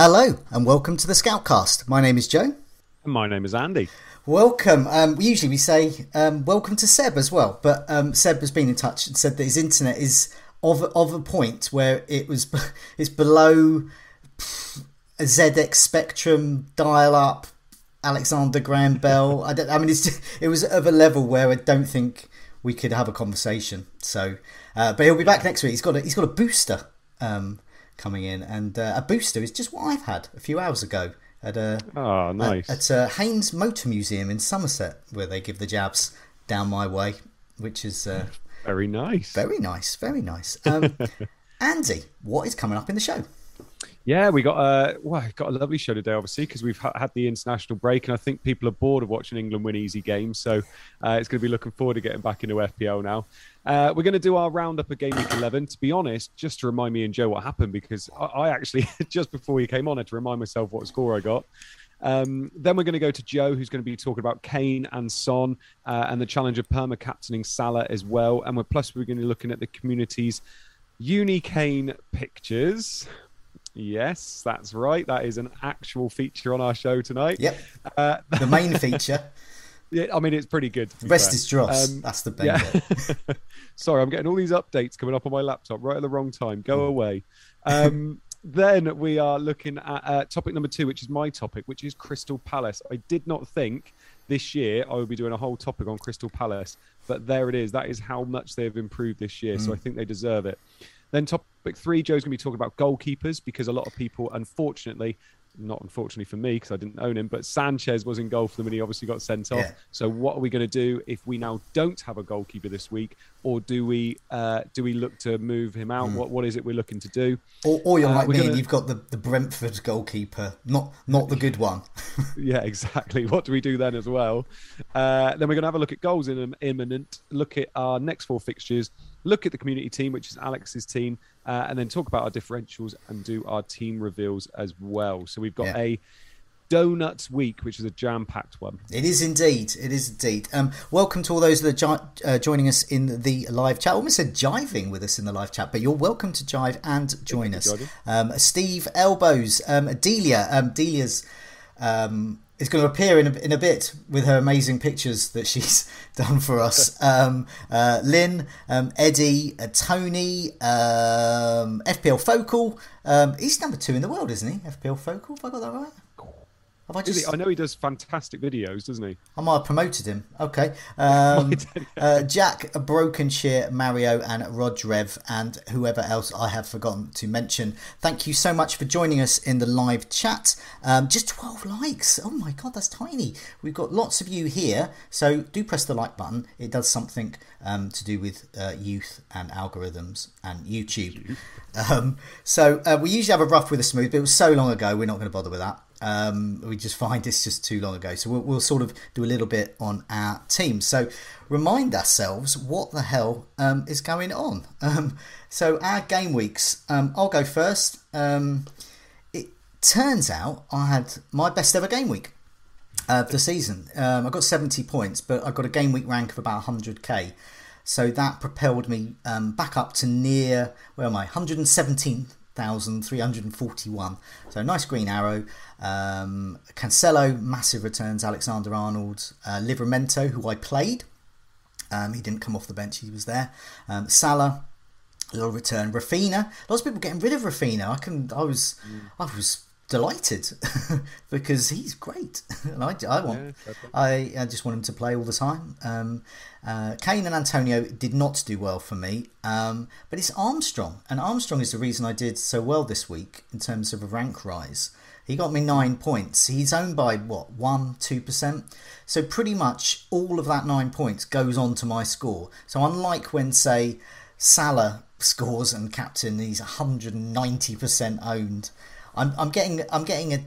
Hello and welcome to the Scoutcast. My name is Joe. And my name is Andy. Welcome. Um, usually we say um, welcome to Seb as well, but um, Seb has been in touch and said that his internet is of of a point where it was it's below a ZX Spectrum dial up Alexander Graham Bell. I, I mean, it's it was of a level where I don't think we could have a conversation. So, uh, but he'll be back next week. He's got a, he's got a booster. Um, coming in, and uh, a booster is just what I've had a few hours ago at a oh nice at, at Haynes Motor Museum in Somerset, where they give the jabs down my way, which is uh, very nice, very nice, very nice. Um, Andy, what is coming up in the show? Yeah, we got a well, got a lovely show today, obviously, because we've ha- had the international break, and I think people are bored of watching England win easy games. So uh, it's going to be looking forward to getting back into FPL now. Uh, we're going to do our roundup of game week 11. To be honest, just to remind me and Joe what happened, because I, I actually just before we came on I had to remind myself what score I got. Um, then we're going to go to Joe, who's going to be talking about Kane and Son uh, and the challenge of perma captaining Salah as well. And we're plus we're going to be looking at the community's Uni Kane pictures. Yes, that's right. That is an actual feature on our show tonight. Yep. Uh, the main feature. Yeah, I mean it's pretty good. The rest fair. is dross. Um, that's the best. Yeah. Sorry, I'm getting all these updates coming up on my laptop right at the wrong time. Go mm. away. Um, then we are looking at uh, topic number two, which is my topic, which is Crystal Palace. I did not think this year I would be doing a whole topic on Crystal Palace, but there it is. That is how much they have improved this year. Mm. So I think they deserve it. Then topic three, Joe's going to be talking about goalkeepers because a lot of people, unfortunately, not unfortunately for me because I didn't own him, but Sanchez was in goal for them and he obviously got sent off. Yeah. So what are we going to do if we now don't have a goalkeeper this week, or do we uh, do we look to move him out? Mm. What what is it we're looking to do? Or, or you're uh, like me gonna... and you've got the, the Brentford goalkeeper, not not the good one. yeah, exactly. What do we do then as well? Uh, then we're going to have a look at goals in imminent. Look at our next four fixtures look at the community team, which is Alex's team, uh, and then talk about our differentials and do our team reveals as well. So we've got yeah. a Donuts Week, which is a jam packed one. It is indeed. It is indeed. Um, welcome to all those that are uh, joining us in the live chat. I almost said jiving with us in the live chat, but you're welcome to jive and join us. Um, Steve Elbows, um, Delia. Um, Delia's um, is going to appear in a, in a bit with her amazing pictures that she's done for us. Um, uh, Lynn, um, Eddie, uh, Tony, um, FPL Focal. Um, he's number two in the world, isn't he? FPL Focal, have I got that right? Have I just? I know he does fantastic videos, doesn't he? I might have promoted him. Okay. Um, uh, Jack, Brokenshire, Mario, and Rodrev, and whoever else I have forgotten to mention. Thank you so much for joining us in the live chat. Um, just 12 likes. Oh my god, that's tiny. We've got lots of you here, so do press the like button. It does something um, to do with uh, youth and algorithms and YouTube. Um, so uh, we usually have a rough with a smooth, but it was so long ago, we're not going to bother with that. Um, we just find it's just too long ago. So we'll, we'll, sort of do a little bit on our team. So remind ourselves what the hell um, is going on. Um, so our game weeks. Um, I'll go first. Um, it turns out I had my best ever game week of the season. Um, I got 70 points, but I got a game week rank of about 100k. So that propelled me back up to near where am I? 117 1,341. So nice green arrow. Um, Cancelo, massive returns. Alexander Arnold, uh, Livramento, who I played. Um, he didn't come off the bench, he was there. Um, Salah, little return. Raphinha, lots of people getting rid of Raphinha. I can, I was, mm. I was delighted because he's great, and I, I want, yeah, I, I just want him to play all the time. Um, uh, Kane and Antonio did not do well for me, um, but it's Armstrong, and Armstrong is the reason I did so well this week in terms of a rank rise. He got me nine points. He's owned by what one, two percent. So pretty much all of that nine points goes on to my score. So unlike when say Salah scores and captain, he's 190 percent owned. I'm, I'm getting I'm getting a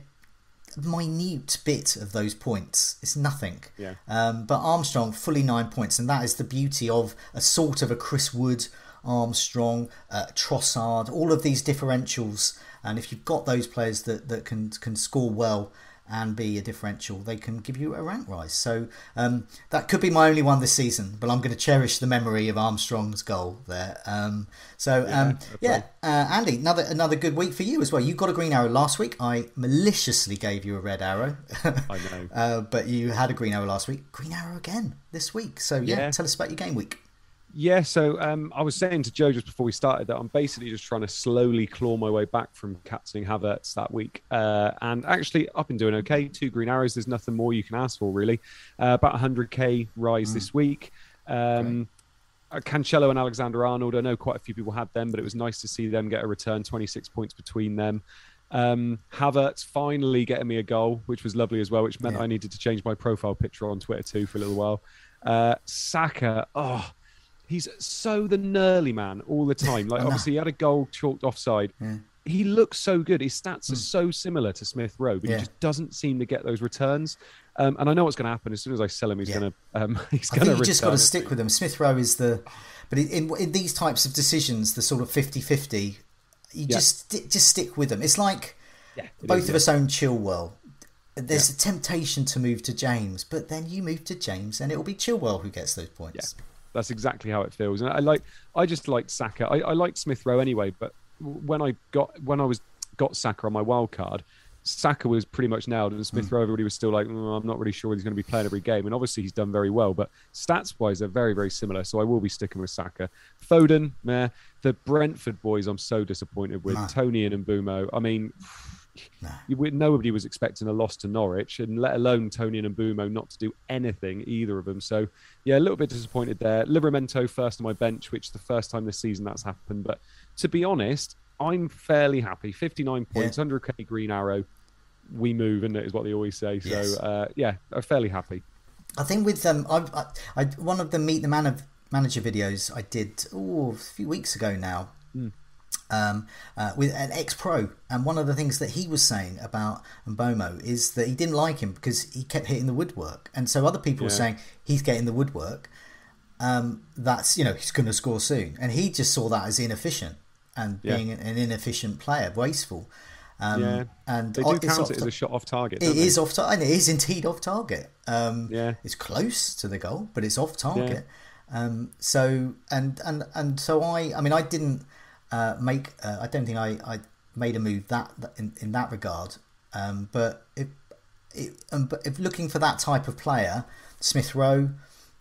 minute bit of those points. It's nothing. Yeah. Um, but Armstrong fully nine points, and that is the beauty of a sort of a Chris Wood, Armstrong, uh, Trossard, all of these differentials. And if you've got those players that, that can can score well and be a differential, they can give you a rank rise. So um, that could be my only one this season, but I'm going to cherish the memory of Armstrong's goal there. Um, so yeah, um, yeah. Uh, Andy, another another good week for you as well. You got a green arrow last week. I maliciously gave you a red arrow. I know, uh, but you had a green arrow last week. Green arrow again this week. So yeah, yeah. tell us about your game week. Yeah, so um, I was saying to Joe just before we started that I'm basically just trying to slowly claw my way back from captaining Havertz that week. Uh, and actually, I've been doing okay. Two green arrows, there's nothing more you can ask for, really. Uh, about 100k rise mm. this week. Um, uh, Cancelo and Alexander Arnold, I know quite a few people had them, but it was nice to see them get a return, 26 points between them. Um, Havertz finally getting me a goal, which was lovely as well, which meant yeah. I needed to change my profile picture on Twitter too for a little while. Uh, Saka, oh, he's so the Nurly man all the time. Like obviously he had a goal chalked offside. Yeah. He looks so good. His stats mm. are hmm. so similar to Smith Rowe, but yeah. he just doesn't seem to get those returns. Um, and I know what's going to happen as soon as I sell him. He's yeah. going to. Um, he's going to. You just got to stick with him. Smith Rowe is the, but in, in these types of decisions, the sort of 50-50, you just just stick with them. It's like both is, of us own Chilwell there's yeah. a temptation to move to James, but then you move to James and it will be Chilwell who gets those points. Yeah. That's exactly how it feels. And I like, I just like Saka. I, I liked Smith Rowe anyway, but when I got when I was got Saka on my wild card, Saka was pretty much nailed, and Smith hmm. Rowe everybody was still like, mm, I'm not really sure he's going to be playing every game. And obviously he's done very well, but stats wise they're very very similar. So I will be sticking with Saka. Foden, meh. The Brentford boys, I'm so disappointed with. Toney and Mbeumo. I mean. No. nobody was expecting a loss to Norwich, and let alone Toney and Mbeumo not to do anything, either of them. So, yeah, a little bit disappointed there. Livramento first on my bench, which is the first time this season that's happened. But to be honest, I'm fairly happy. 59 points, yeah. 100k green arrow. We move, and it is what they always say. So, yes. uh, yeah, I'm fairly happy. I think with um, I, I, I, one of the meet the man of manager videos I did oh, a few weeks ago now. Mm um, uh, with an ex pro. And one of the things that he was saying about Mbeumo is that he didn't like him because he kept hitting the woodwork. And so other people yeah. were saying he's getting the woodwork. Um, that's, you know, he's going to score soon. And he just saw that as inefficient and yeah. being an inefficient player, wasteful. Um, yeah, and they do count it as a shot off target. It is off target. It is indeed off target. Um, yeah, it's close to the goal, but it's off target. Yeah. Um, so and and and so I, I mean, I didn't uh, make. Uh, I don't think I, I made a move that, in, in that regard. Um, but if, it, um, but if looking for that type of player, Smith Rowe,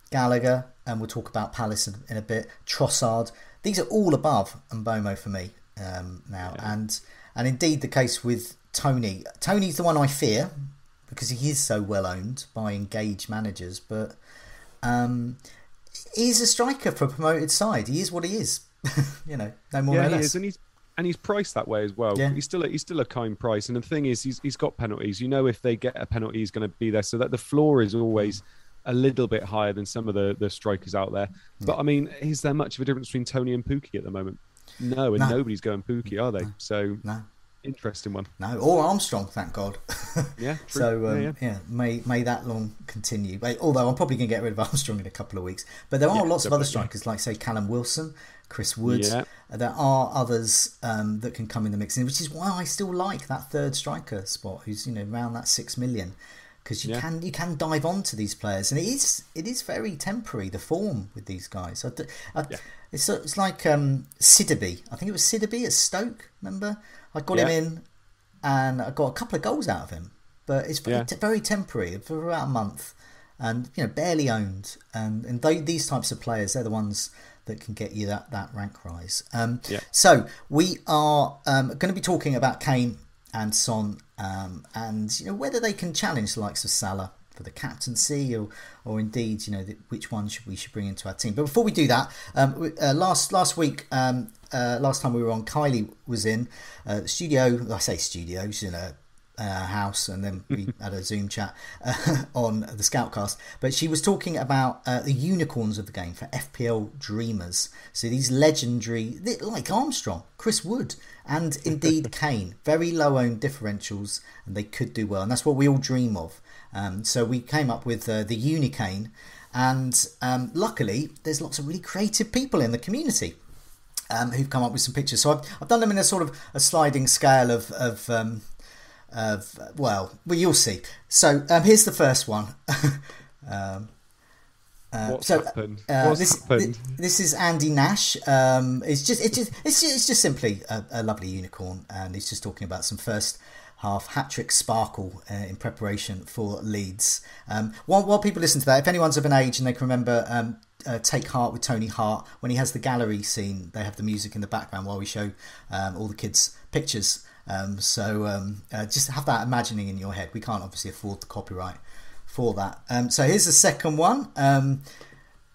Gallagher, and we'll talk about Palace in, in, a bit. Trossard, these are all above Mbeumo for me um, now, yeah. and and indeed the case with Toney. Toney's the one I fear because he is so well owned by engaged managers, but um, he's a striker for a promoted side. He is what he is. you know, no more. Yeah, no he is, and he's and he's priced that way as well. Yeah. He's still a, he's still a kind price, and the thing is, he's he's got penalties. You know, if they get a penalty, he's going to be there, so that the floor is always a little bit higher than some of the the strikers out there. But I mean, is there much of a difference between Toney and Pukki at the moment? No, and no. nobody's going Pukki, are they? No. So no. Interesting one. No, or Armstrong, thank God. yeah. True. so um, yeah, yeah. yeah, may may that long continue. Although I'm probably going to get rid of Armstrong in a couple of weeks. But there are yeah, lots of other strikers, like say Callum Wilson, Chris Wood. Yeah. There are others um, that can come in the mix, which is why I still like that third striker spot, who's you know around that six million, because you yeah. can you can dive onto these players, and it is it is very temporary the form with these guys. I, I, yeah. It's it's like um, Sidibe. I think it was Sidibe at Stoke. Remember, I got him in, and I got a couple of goals out of him. But it's very, very temporary for about a month, and you know barely owned. And and they, these types of players, they're the ones that can get you that, that rank rise. Um, yeah. So we are um, going to be talking about Kane and Son um, and you know whether they can challenge the likes of Salah for the captaincy or, or indeed you know the, which one should we should bring into our team. But before we do that, um, uh, last last week. Um, uh, last time we were on, Kylie was in uh, the studio. I say studio. She's in a uh, house, and then we had a Zoom chat uh, on the Scoutcast. But she was talking about uh, the unicorns of the game for FPL Dreamers. So these legendary, like Armstrong, Chris Wood, and indeed Kane, very low owned differentials, and they could do well, and that's what we all dream of. Um, so we came up with uh, the Unicane, and um, luckily there's lots of really creative people in the community. Um, who've come up with some pictures? So I've, I've done them in a sort of a sliding scale of, of um, of well, well, you'll see. So um, here's the first one. um, uh, What's so, happened? Uh, What's this, happened? This is Andy Nash. Um, it's just it's just it's just, it's just simply a, a, lovely unicorn, and he's just talking about some first half hat trick sparkle uh, in preparation for Leeds. Um, while while people listen to that, if anyone's of an age and they can remember. Um, uh, Take Hart with Tony Hart. When he has the gallery scene, they have the music in the background while we show um, all the kids' pictures. Um, so um, uh, just have that imagining in your head. We can't obviously afford the copyright for that. Um, so here's the second one. Um,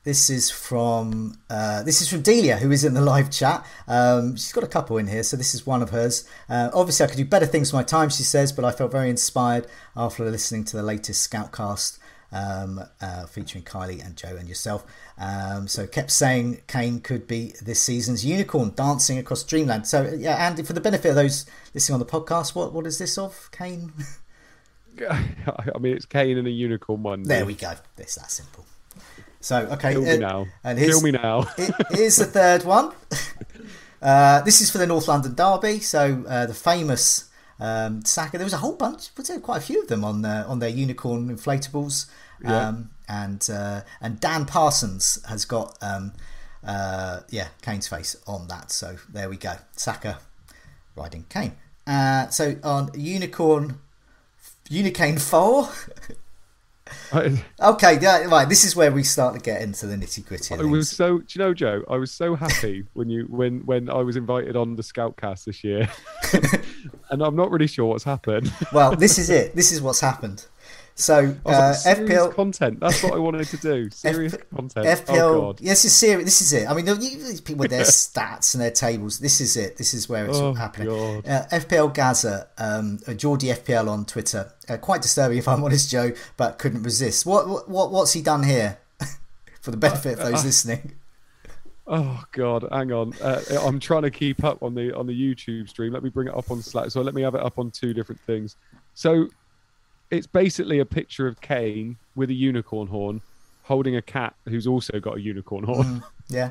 this is from uh, this is from Delia, who is in the live chat. Um, she's got a couple in here, so this is one of hers. Uh, obviously, I could do better things with my time, she says, but I felt very inspired after listening to the latest Scoutcast um, uh, featuring Kylie and Joe and yourself. Um, so kept saying Kane could be this season's unicorn dancing across Dreamland. So yeah, Andy, for the benefit of those listening on the podcast, what what is this of Kane? I mean, it's Kane and a unicorn one. There we go. It's that simple. So okay, kill me uh, now. And here's, kill me now. here's the third one. Uh, this is for the North London Derby. So uh, the famous um, Saka. There was a whole bunch, quite a few of them on their, on their unicorn inflatables. Yeah. Um, and uh, and Dan Parsons has got um, uh, yeah Kane's face on that. So there we go. Saka riding Kane. Uh, so on unicorn, Unicane four. okay, yeah, right. This is where we start to get into the nitty gritty. I was so, do you know, Joe? I was so happy when you when when I was invited on the Scoutcast this year, and I'm not really sure what's happened. well, this is it. This is what's happened. So uh, FPL content. That's what I wanted to do. Serious F- content. FPL. Oh, this is serious. This is it. I mean, these people with their stats and their tables. This is it. This is where it's oh, happening. Uh, FPL Gaza, um, Geordie FPL on Twitter. Uh, quite disturbing, if I'm honest, Joe, but couldn't resist. What what what's he done here? For the benefit of those uh, listening. Oh God, hang on. Uh, I'm trying to keep up on the on the YouTube stream. Let me bring it up on Slack. So let me have it up on two different things. So it's basically a picture of Kane with a unicorn horn holding a cat who's also got a unicorn horn. Mm, yeah.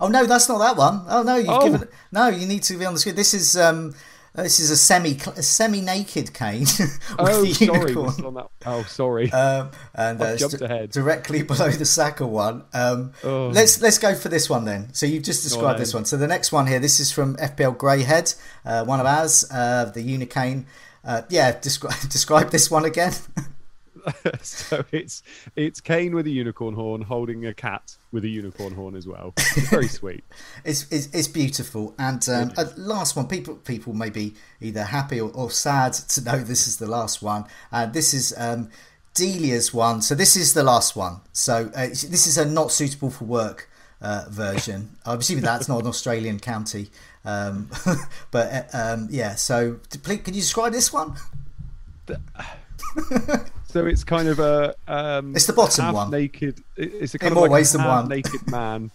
Oh no, that's not that one. Oh no, you've oh. given no. You need to be on the screen. This is um, this is a semi a semi naked Kane. with oh sorry, that, oh sorry. Um, and uh, jumped ahead directly below the Saka one. Um, oh. Let's let's go for this one then. So you've just described this one. So the next one here. This is from FPL Greyhead, uh, one of ours, uh, the Unicane. Uh, yeah, describe describe this one again. so it's it's Kane with a unicorn horn holding a cat with a unicorn horn as well. It's very sweet. it's, it's, it's beautiful. And um, uh, last one, people people may be either happy or, or, sad to know this is the last one. Uh, this is um, Delia's one. So this is the last one. So uh, this is a not suitable for work uh, version. I'm assuming that's not an Australian county. Um, but uh, um, yeah, so please, can you describe this one? so it's kind of a um, it's the bottom one naked it's a kind In of like a one. naked man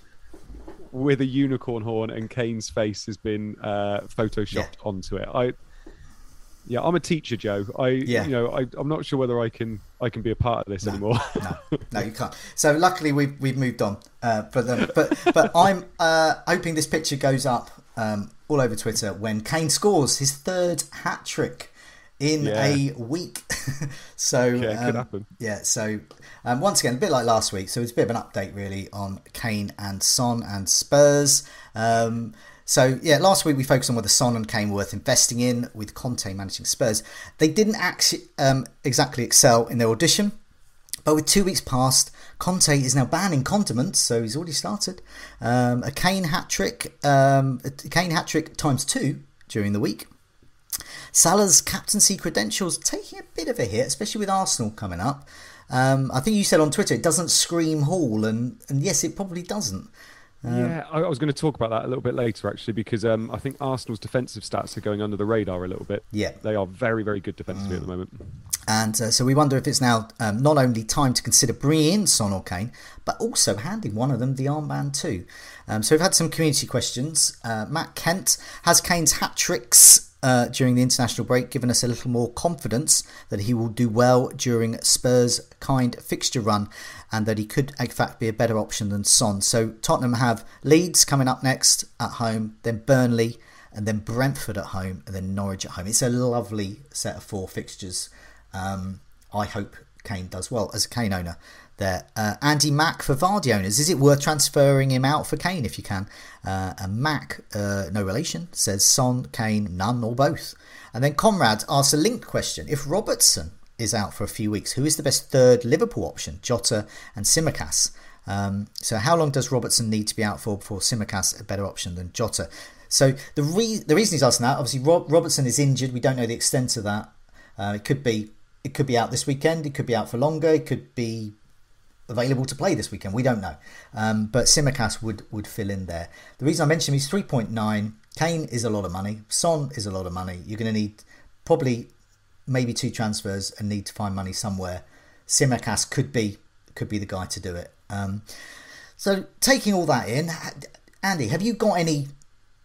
with a unicorn horn and Kane's face has been uh, photoshopped yeah. onto it I yeah I'm a teacher Joe I yeah. you know I, I'm not sure whether I can I can be a part of this no, anymore no no you can't so luckily we've, we've moved on uh, but, um, but but I'm uh, hoping this picture goes up um, all over Twitter when Kane scores his third hat trick in yeah. a week. so yeah, um, happen. Yeah, so um, once again, a bit like last week. So it's a bit of an update really on Kane and Son and Spurs. Um, so yeah, last week we focused on whether Son and Kane were worth investing in with Conte managing Spurs. They didn't actually um, exactly excel in their audition, but with two weeks past, Conte is now banning condiments, so he's already started. Um, a Kane hat trick, um, a Kane hat trick times two during the week. Salah's captaincy credentials taking a bit of a hit, especially with Arsenal coming up. Um, I think you said on Twitter it doesn't scream haul, and, and yes, it probably doesn't. Um, yeah, I, was going to talk about that a little bit later, actually, because um, I think Arsenal's defensive stats are going under the radar a little bit. Yeah, they are very, very good defensively mm. at the moment. And uh, so we wonder if it's now um, not only time to consider bringing in Son or Kane, but also handing one of them the armband too. Um, so we've had some community questions. Uh, Matt Kent has Kane's hat tricks uh, during the international break, given us a little more confidence that he will do well during Spurs' kind fixture run and that he could, in fact, be a better option than Son. So Tottenham have Leeds coming up next at home, then Burnley, and then Brentford at home, and then Norwich at home. It's a lovely set of four fixtures. Um, I hope Kane does well as a Kane owner there. Uh, Andy Mack for Vardy owners. Is it worth transferring him out for Kane if you can? Uh, and Mack, uh, no relation, says Son, Kane, none or both. And then Conrad asks a linked question. If Robertson is out for a few weeks, who is the best third Liverpool option? Jota and Tsimikas. Um, so how long does Robertson need to be out for before Tsimikas a better option than Jota? So the re- the reason he's asking that, obviously Rob- Robertson is injured. We don't know the extent of that. Uh, it could be it could be out this weekend. It could be out for longer. It could be available to play this weekend. We don't know. Um, but Tsimikas would, would fill in there. The reason I mentioned him is 3.9. Kane is a lot of money. Son is a lot of money. You're going to need probably maybe two transfers and need to find money somewhere. Tsimikas could be could be the guy to do it. Um, so taking all that in, Andy, have you got any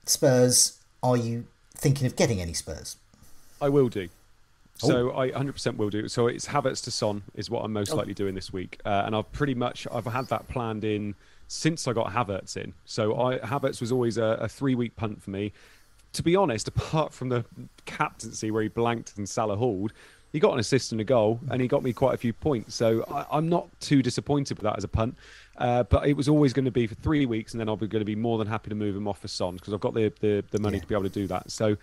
Spurs? Are you thinking of getting any Spurs? I will do. So oh. I 100% will do. So it's Havertz to Son is what I'm most oh. likely doing this week, uh, and I've pretty much I've had that planned in since I got Havertz in. So I, Havertz was always a, a three week punt for me. To be honest, apart from the captaincy where he blanked and Salah hauled, he got an assist and a goal, and he got me quite a few points. So I, am not too disappointed with that as a punt. Uh, but it was always going to be for three weeks, and then I'll be going to be more than happy to move him off for Son because I've got the, the, the money yeah. to be able to do that. So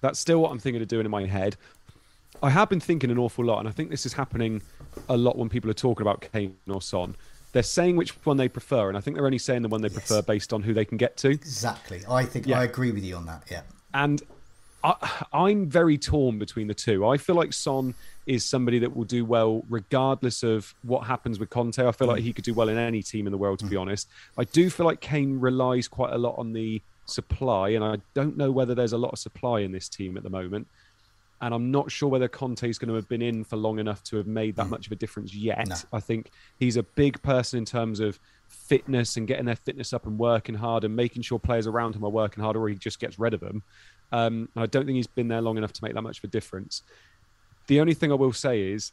that's still what I'm thinking of doing in my head. I have been thinking an awful lot, and I think this is happening a lot when people are talking about Kane or Son. They're saying which one they prefer, and I think they're only saying the one they yes. prefer based on who they can get to. Exactly. I think yeah. I agree with you on that. Yeah. And I, I'm very torn between the two. I feel like Son is somebody that will do well regardless of what happens with Conte. I feel mm. like he could do well in any team in the world, to mm. be honest. I do feel like Kane relies quite a lot on the supply, and I don't know whether there's a lot of supply in this team at the moment and I'm not sure whether Conte is going to have been in for long enough to have made that mm. much of a difference yet. No. I think he's a big person in terms of fitness and getting their fitness up and working hard and making sure players around him are working hard, or he just gets rid of them. Um, I don't think he's been there long enough to make that much of a difference. The only thing I will say is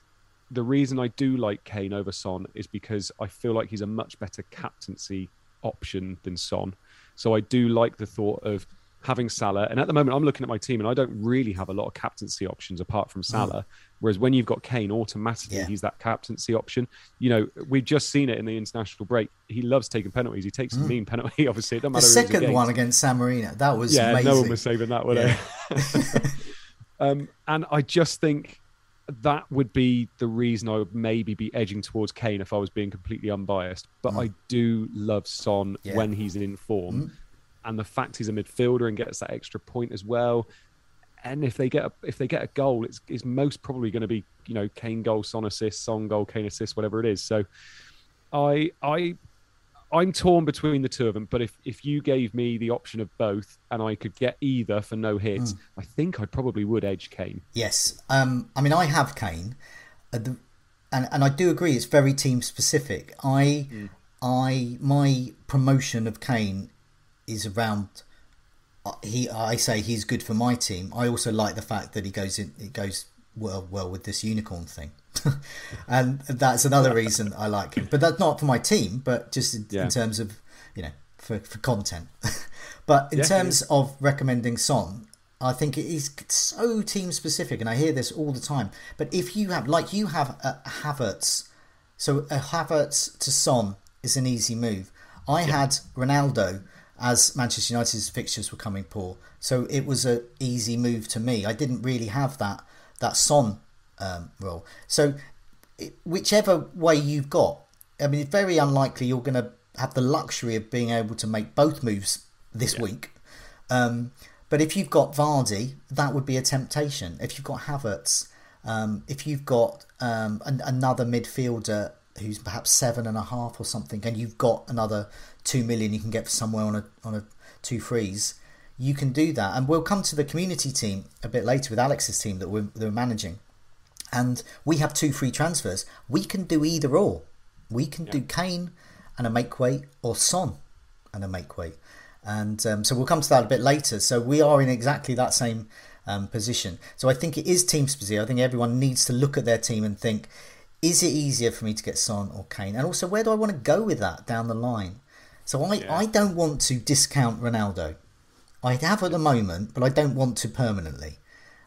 the reason I do like Kane over Son is because I feel like he's a much better captaincy option than Son. So I do like the thought of having Salah. And at the moment, I'm looking at my team and I don't really have a lot of captaincy options apart from mm. Salah. Mm. Whereas when you've got Kane, automatically yeah. he's that captaincy option. You know, we've just seen it in the international break. He loves taking penalties. He takes mm. the mean penalty, obviously. It doesn't the second one against San Marino, that was yeah, amazing. no one was saving that, would yeah. they? um, and I just think that would be the reason I would maybe be edging towards Kane if I was being completely unbiased. But mm. I do love Son yeah. when he's in form. And the fact he's a midfielder and gets that extra point as well. And if they get a, if they get a goal, it's, it's most probably going to be you know Kane goal, Son assist, Son goal, Kane assist, whatever it is. So I I I'm torn between the two of them. But if if you gave me the option of both and I could get either for no hits, mm. I think I probably would edge Kane. Yes, um, I mean I have Kane, uh, the, and and I do agree it's very team specific. I mm. I my promotion of Kane is around. Uh, he, I say he's good for my team. I also like the fact that he goes in. It goes well, well with this unicorn thing, and that's another reason I like him. But that's not for my team, but just in, yeah. in terms of you know for for content. but in yeah, terms of recommending Son, I think it is so team specific, and I hear this all the time. But if you have, like you have a Havertz, so a Havertz to Son is an easy move. I yeah. had Ronaldo as Manchester United's fixtures were coming poor. So it was an easy move to me. I didn't really have that that Son um, role. So it, whichever way you've got, I mean, it's very unlikely you're going to have the luxury of being able to make both moves this yeah. week. Um, but if you've got Vardy, that would be a temptation. If you've got Havertz, um, if you've got um, an, another midfielder who's perhaps seven and a half or something, and you've got another two million you can get for somewhere on a on a two frees, you can do that. And we'll come to the community team a bit later with Alex's team that we're, that we're managing, and we have two free transfers. We can do either or. We can yeah. do Kane and a make weight or Son and a make weight. And um, so we'll come to that a bit later. So we are in exactly that same um, position. So I think it is team specific. I think everyone needs to look at their team and think, is it easier for me to get Son or Kane? And also, where do I want to go with that down the line? So I, yeah. I don't want to discount Ronaldo. I have at the moment, but I don't want to permanently.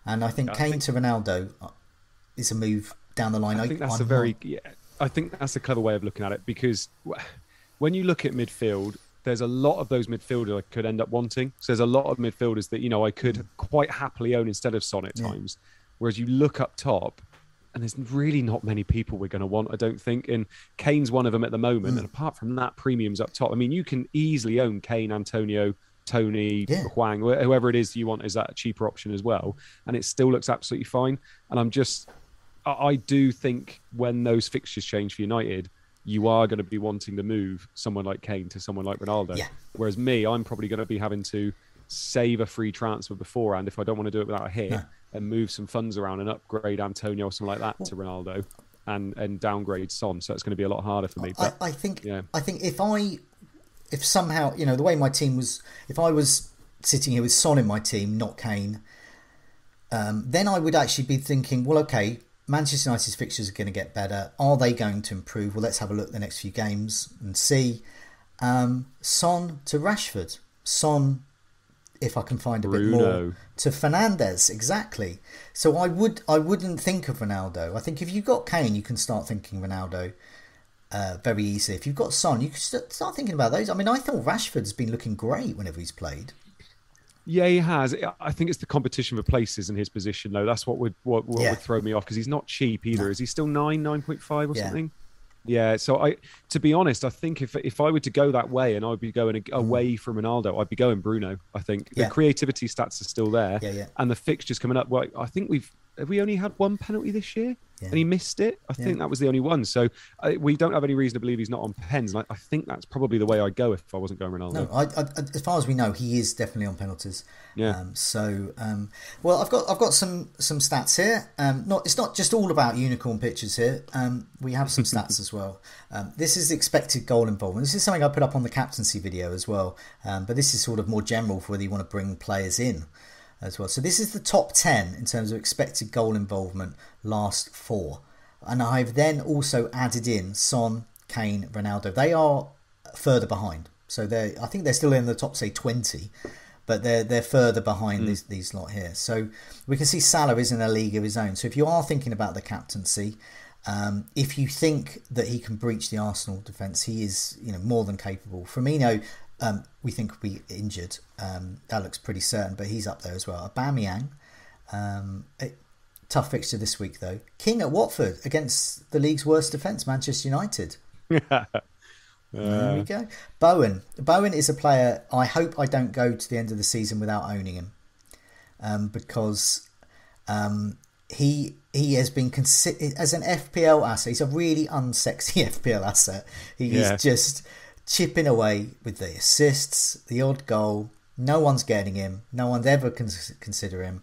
And I think I Kane think... to Ronaldo uh, is a move down the line. I think that's I'm a very, yeah, I think that's a clever way of looking at it because when you look at midfield, there's a lot of those midfielders I could end up wanting. So there's a lot of midfielders that you know I could quite happily own instead of Son at yeah. times. Whereas you look up top, and there's really not many people we're going to want, I don't think. And Kane's one of them at the moment. Mm. And apart from that, premiums up top. I mean, you can easily own Kane, Antonio, Toney, yeah. Hwang, whoever it is you want is that a cheaper option as well. And it still looks absolutely fine. And I'm just, I do think when those fixtures change for United, you are going to be wanting to move someone like Kane to someone like Ronaldo. Yeah. Whereas me, I'm probably going to be having to save a free transfer beforehand if I don't want to do it without a hit. And move some funds around and upgrade Antonio or something like that to Ronaldo and and downgrade Son. So it's going to be a lot harder for me. But, I, I think yeah. I think if I if somehow you know the way my team was, if I was sitting here with Son in my team, not Kane, um, then I would actually be thinking, well, okay, Manchester United's fixtures are going to get better. Are they going to improve? Well, let's have a look at the next few games and see. Um, Son to Rashford. Son, if I can find a Bruno. bit more, to Fernandes Exactly. So I would I wouldn't think of Ronaldo. I think if you've got Kane, you can start thinking Ronaldo. Uh, very easily. If you've got Son, you can start thinking about those. I mean, I thought Rashford's been looking great whenever he's played. Yeah, he has. I think it's the competition for places in his position, though. That's what would what, what yeah. would throw me off because he's not cheap either. No. Is he still nine, nine point five or yeah. something? Yeah. So I, to be honest, I think if if I were to go that way and I would be going mm. away from Ronaldo, I'd be going Bruno. I think yeah. the creativity stats are still there, yeah, yeah. and the fixtures coming up. Well, I think we've have we only had one penalty this year? yeah. and he missed it. I think that was the only one. So uh, we don't have any reason to believe he's not on pens. And I, I think that's probably the way I'd go if I wasn't going Ronaldo. No, I, I, as far as we know, he is definitely on penalties. Yeah. Um, so, um, well, I've got I've got some some stats here. Um, not it's not just all about unicorn pictures here. Um, we have some stats as well. Um, this is expected goal involvement. This is something I put up on the captaincy video as well. Um, but this is sort of more general for whether you want to bring players in as well. So this is the top 10 in terms of expected goal involvement last four. And I've then also added in Son, Kane, Ronaldo. They are further behind. So they I think they're still in the top say 20, but they're they're further behind mm. these these lot here. So we can see Salah is in a league of his own. So if you are thinking about the captaincy, um, if you think that he can breach the Arsenal defence, he is you know more than capable. Firmino, um, we think will be injured. Um, that looks pretty certain, but he's up there as well. Aubameyang, um, it, tough fixture this week though. King at Watford against the league's worst defence, Manchester United. uh... There we go. Bowen. Bowen is a player. I hope I don't go to the end of the season without owning him, um, because um, he he has been considered as an FPL asset. He's a really unsexy FPL asset. He yeah. is just chipping away with the assists, the odd goal. No one's getting him. No one's ever cons- consider him.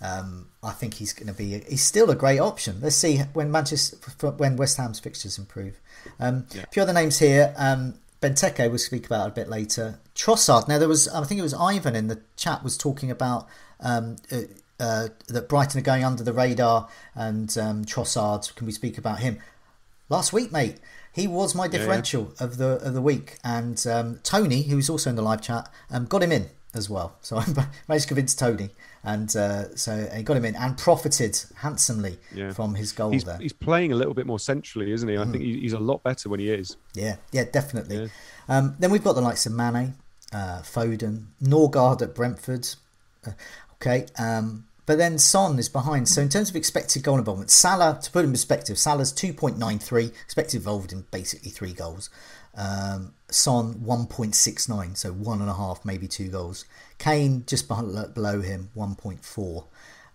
Um, I think he's going to be. He's still a great option. Let's see when Manchester, when West Ham's fixtures improve. Um, yeah. A few other names here. Um, Benteke we'll speak about a bit later. Trossard. Now there was, I think it was Ivan in the chat was talking about um, uh, uh, that Brighton are going under the radar and um, Trossard. Can we speak about him? Last week, mate. He was my differential yeah, of the of the week, and um, Tony, who's also in the live chat, um, got him in as well. So I managed to convince Tony, and uh, so he got him in and profited handsomely yeah. from his goal he's, there. He's playing a little bit more centrally, isn't he? I mm. think he's a lot better when he is. Yeah, yeah, definitely. Yeah. Um, then we've got the likes of Mane, uh, Foden, Nørgaard at Brentford. Uh, okay, um, but then Son is behind. So in terms of expected goal involvement, Salah, to put in perspective, Salah's 2.93, expected involved in basically three goals. Um, Son 1.69, so one and a half, maybe two goals. Kane just below him, 1.4.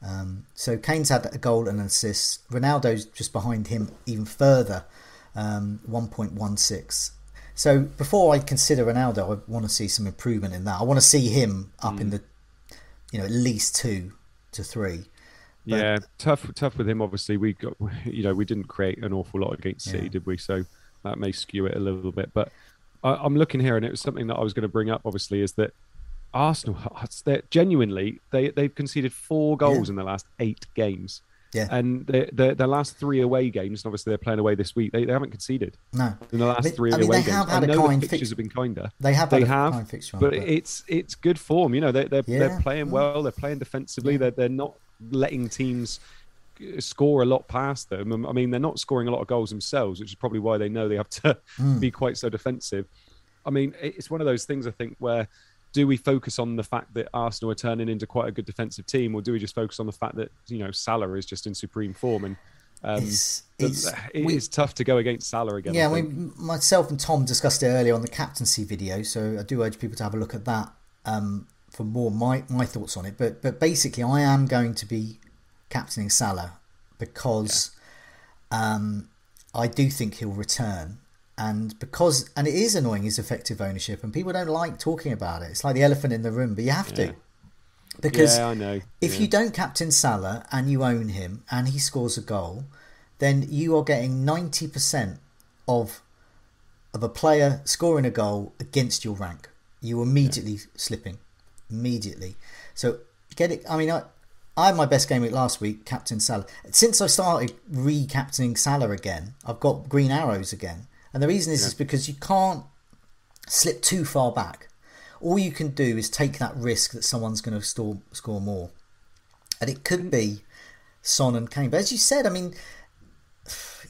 Um, so Kane's had a goal and an assist. Ronaldo's just behind him even further um, 1.16. So before I consider Ronaldo, I want to see some improvement in that. I want to see him up mm. in the, you know, at least two to three. But, yeah, tough, tough with him. Obviously, we got, you know, we didn't create an awful lot against City, yeah. did we? So that may skew it a little bit. But I, am looking here, and it was something that I was going to bring up. Obviously, is that Arsenal, they're genuinely they they've conceded four goals yeah. in the last eight games. Yeah. And the, the, the last three away games, and obviously they're playing away this week, they, they haven't conceded. No. In the last they, three I mean, away games. I know the fixtures have been kinder. They have they have, but, but, it's it's good form. You know, they, they're, yeah. they're playing well, they're playing defensively, yeah. they're, they're not letting teams score a lot past them. I mean, they're not scoring a lot of goals themselves, which is probably why they know they have to mm. be quite so defensive. I mean, it's one of those things I think where do we focus on the fact that Arsenal are turning into quite a good defensive team, or do we just focus on the fact that you know Salah is just in supreme form and um, it's, it's, it we, is tough to go against Salah again. Yeah, I myself and Tom discussed it earlier on the captaincy video, so I do urge people to have a look at that um, for more my my thoughts on it. But but basically, I am going to be captaining Salah because yeah. um, I do think he'll return and because and it is annoying is effective ownership and people don't like talking about it it's like the elephant in the room but you have to because yeah, I know. if yeah. you don't captain Salah and you own him and he scores a goal then you are getting 90% of of a player scoring a goal against your rank you immediately slipping immediately so get it I mean I I had my best game week last week, Captain Salah. Since I started re-captaining Salah again, I've got green arrows again. And the reason is, yeah. is because you can't slip too far back. All you can do is take that risk that someone's going to score, score more. And it could be Son and Kane. But as you said, I mean,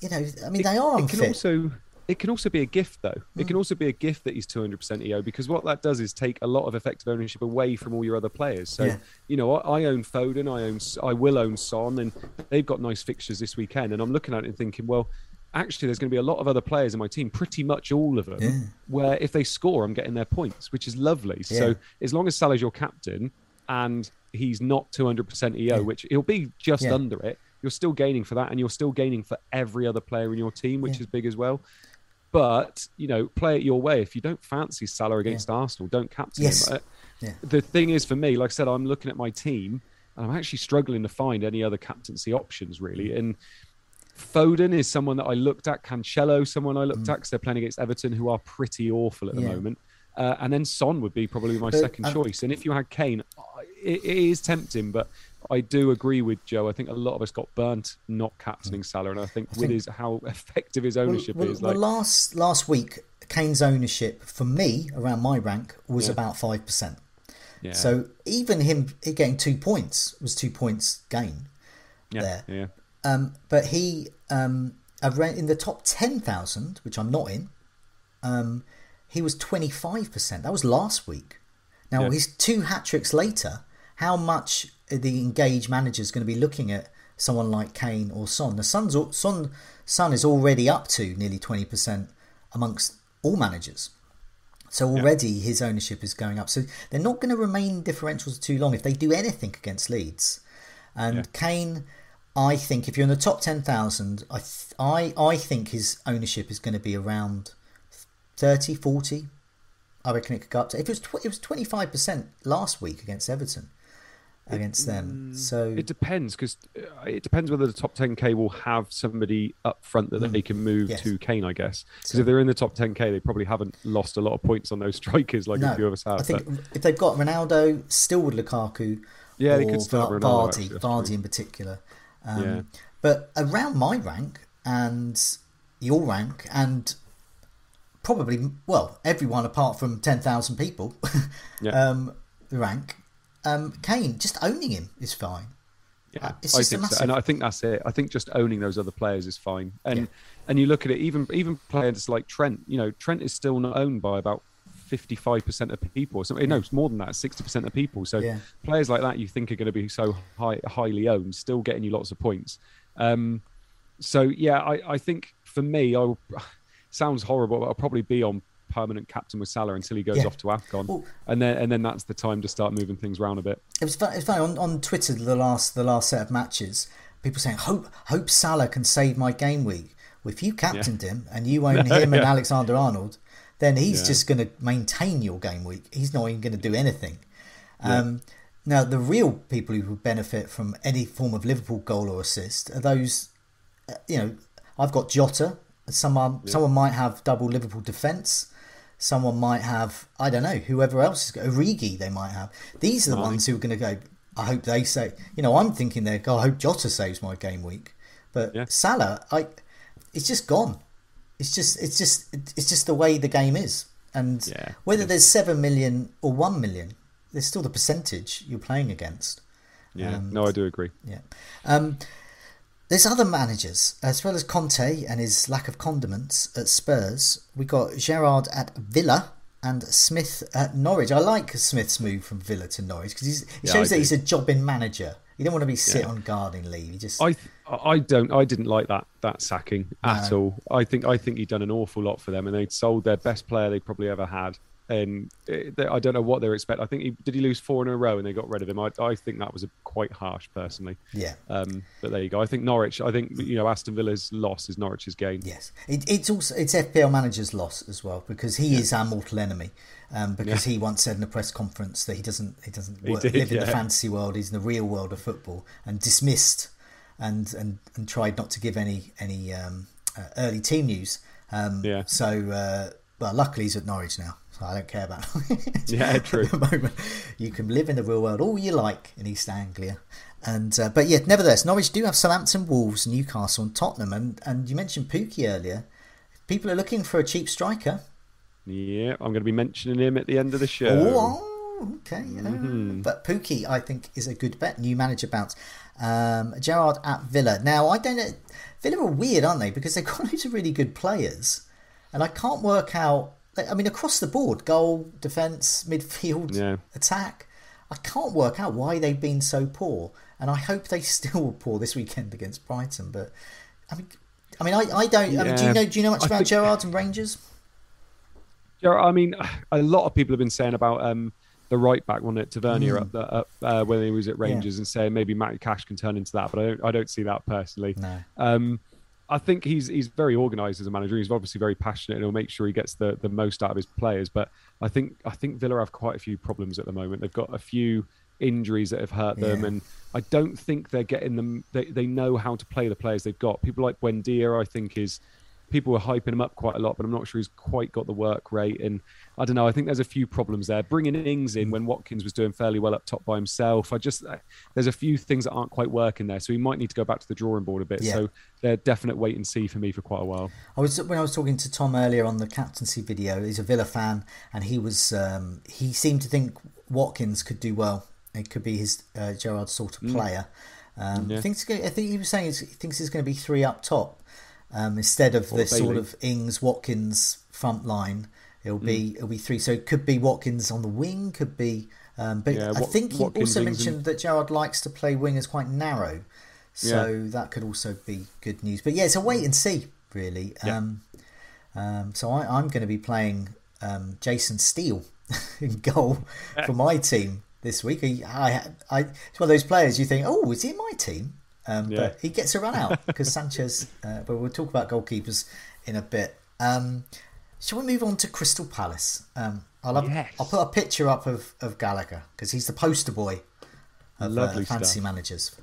you know, I mean, it, they are unfit. It can also, it can also be a gift, though. Mm. It can also be a gift that he's 200% EO because what that does is take a lot of effective ownership away from all your other players. So, yeah. you know, I, I, own Foden, I own, I will own Son, and they've got nice fixtures this weekend. And I'm looking at it and thinking, well, actually there's going to be a lot of other players in my team, pretty much all of them, yeah. where if they score, I'm getting their points, which is lovely. Yeah. So as long as Salah's your captain and he's not 200% EO, yeah. which he'll be just under it, you're still gaining for that, and you're still gaining for every other player in your team, which is big as well. But you know, play it your way. If you don't fancy Salah against Arsenal, don't captain yes. him. Uh, the thing is, for me, like I said, I'm looking at my team, and I'm actually struggling to find any other captaincy options really. And Foden is someone that I looked at. Cancelo, someone I looked mm. at because they're playing against Everton, who are pretty awful at the yeah. moment. Uh, and then Son would be probably my but, second um, choice. And if you had Kane, it, it is tempting, but I do agree with Joe. I think a lot of us got burnt not captaining mm. Salah, and I think I with his how effective his ownership well, well, is. Like, well, last last week, Kane's ownership for me around my rank was yeah. about five percent. Yeah. So even him getting two points was two points gain yeah. there. Yeah. Um, but he, um, in the top 10,000, which I'm not in, um, he was 25%. That was last week. Now, yeah. his two hat tricks later, how much the engaged manager is going to be looking at someone like Kane or Son? The Son's, Son, Son is already up to nearly 20% amongst all managers. So already yeah. his ownership is going up. So they're not going to remain differentials too long if they do anything against Leeds. And yeah. Kane I think if you're in the top 10,000, I, th- I, I think his ownership is going to be around 30, 40. I reckon it could go up to. If it was, tw- it was 25% last week against Everton against them. Mm, so it depends because uh, it depends whether the top 10k will have somebody up front that mm, they can move yes. to Kane, I guess. Because so, if they're in the top 10k, they probably haven't lost a lot of points on those strikers like no, a few of us have. I think but... if they've got Ronaldo, still with Lukaku, yeah, or they could start Ronaldo, Vardy, actually, Vardy in particular. Um, yeah. But around my rank and your rank and probably well everyone apart from 10,000 people yeah. um, rank um, Kane just owning him is fine yeah, uh, I think massive... so. and I think that's it. I think just owning those other players is fine. And yeah. and you look at it, even even players like Trent. You know, Trent is still not owned by about 55% of people. So, no, it's more than that, 60% of people. So yeah. players like that you think are going to be so high, highly owned, still getting you lots of points. Um, so, yeah, I, I think for me, I will, sounds horrible, but I'll probably be on permanent captain with Salah until he goes yeah. off to Afcon, well, and then and then that's the time to start moving things around a bit. It was fun, it was funny on, on Twitter the last the last set of matches. People saying hope hope Salah can save my game week Well, if you captained yeah. him and you own him and Alexander Arnold, then he's just going to maintain your game week. He's not even going to do anything. Um, now, the real people who would benefit from any form of Liverpool goal or assist are those, uh, you know, I've got Jota. Someone, someone might have double Liverpool defence. Someone might have, I don't know, whoever else is Origi they might have. These are the ones who are going to go. I hope they say. You know, I'm thinking they're. God, I hope Jota saves my game week, but yeah. Salah, I, it's just gone. It's just, it's just, it's just the way the game is, and yeah. whether there's seven million or one million, there's still the percentage you're playing against. Yeah, um, no, I do agree. Yeah. Um, there's other managers, as well as Conte and his lack of condiments at Spurs. We got Gerrard at Villa and Smith at Norwich. I like Smith's move from Villa to Norwich because it yeah, shows that he's a jobbing manager. You don't want to be sit yeah. on gardening leave. You just I I don't I didn't like that that sacking at no. all. I think I think he'd done an awful lot for them and they'd sold their best player they probably ever had and I don't know what they expecting. I think he did he lose four in a row and they got rid of him. I, I think that was a, quite harsh, personally. Yeah. Um, but there you go. I think Norwich. I think you know Aston Villa's loss is Norwich's gain. Yes, it, it's also it's FPL manager's loss as well because he yeah. is our mortal enemy. Um, because yeah. he once said in a press conference that he doesn't he doesn't work, he did, live in the fantasy world. He's in the real world of football and dismissed and and, and tried not to give any any um, uh, early team news. Um, yeah. So. Uh, well, luckily he's at Norwich now, so I don't care about yeah, true. At the moment, you can live in the real world all you like in East Anglia, and uh, but yeah, nevertheless, Norwich do have Southampton, Wolves, Newcastle, and Tottenham, and and you mentioned Pukki earlier. People are looking for a cheap striker. Yeah, I'm going to be mentioning him at the end of the show. Oh, okay. Mm-hmm. but Pukki, I think, is a good bet. New manager bounce. Um, Gerrard at Villa. Now, I don't know. Villa are weird, aren't they? Because they've got loads of really good players and I can't work out. I mean, across the board, goal, defence, midfield, yeah. attack. I can't work out why they've been so poor, and I hope they still were poor this weekend against Brighton. But I mean, I mean, I, I don't. Yeah. I mean, do you know? Do you know much about think... Gerrard and Rangers? Yeah, I mean, a lot of people have been saying about um, the right back, wasn't it, Tavernier mm. up, the, up uh, when he was at Rangers, yeah. and saying maybe Matty Cash can turn into that, but I don't, I don't see that personally. No. Um, I think he's he's very organised as a manager. He's obviously very passionate and he'll make sure he gets the, the most out of his players. But I think I think Villa have quite a few problems at the moment. They've got a few injuries that have hurt them, yeah. and I don't think they're getting them. They they know how to play the players they've got. People like Buendia, I think, is people were hyping him up quite a lot, but I'm not sure he's quite got the work rate. And I don't know. I think there's a few problems there. Bringing Ings in when Watkins was doing fairly well up top by himself, I just there's a few things that aren't quite working there. So he might need to go back to the drawing board a bit. Yeah. So they're definite wait and see for me for quite a while. I was when I was talking to Tom earlier on the captaincy video. He's a Villa fan, and he was um, he seemed to think Watkins could do well. It could be his uh, Gerrard sort of mm. player. Mm. Um, yeah. I think I think he was saying he thinks he's going to be three up top um, instead of or the Bailey. sort of Ings Watkins front line. It'll be mm. it'll be three. So it could be Watkins on the wing, could be. Um, but yeah, I think he Watkins, also mentioned and... that Gerrard likes to play wingers quite narrow, so yeah. that could also be good news. But yeah, it's a wait and see really. Yeah. Um, um, so I, am going to be playing um, Jason Steele in goal for my team this week. I, I, I, it's one of those players you think, oh, is he in my team? Um, yeah. But he gets a run out because Sanchez. Uh, but we'll talk about goalkeepers in a bit. Um, shall we move on to Crystal Palace? Um, I'll, have, yes. I'll put a picture up of, of Gallagher because he's the poster boy of uh, fantasy managers.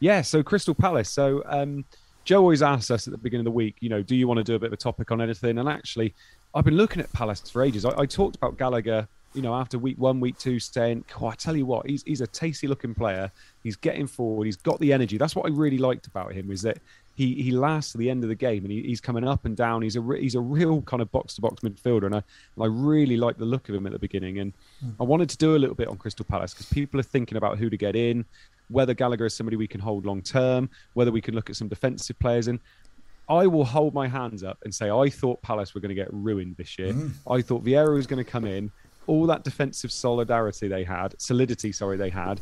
Yeah, so Crystal Palace. So um, Joe always asks us at the beginning of the week, you know, do you want to do a bit of a topic on anything? And actually, I've been looking at Palace for ages. I, I talked about Gallagher you know, after week one, week two, saying, oh, I tell you what, he's, he's a tasty looking player. He's getting forward. He's got the energy. That's what I really liked about him is that he, he lasts to the end of the game and he, he's coming up and down. He's a he's a real kind of box to box midfielder, and I and I really like the look of him at the beginning. And mm. I wanted to do a little bit on Crystal Palace because people are thinking about who to get in, whether Gallagher is somebody we can hold long term, whether we can look at some defensive players. And I will hold my hands up and say I thought Palace were going to get ruined this year. Mm. I thought Vieira was going to come in all that defensive solidarity they had, solidity, sorry, they had.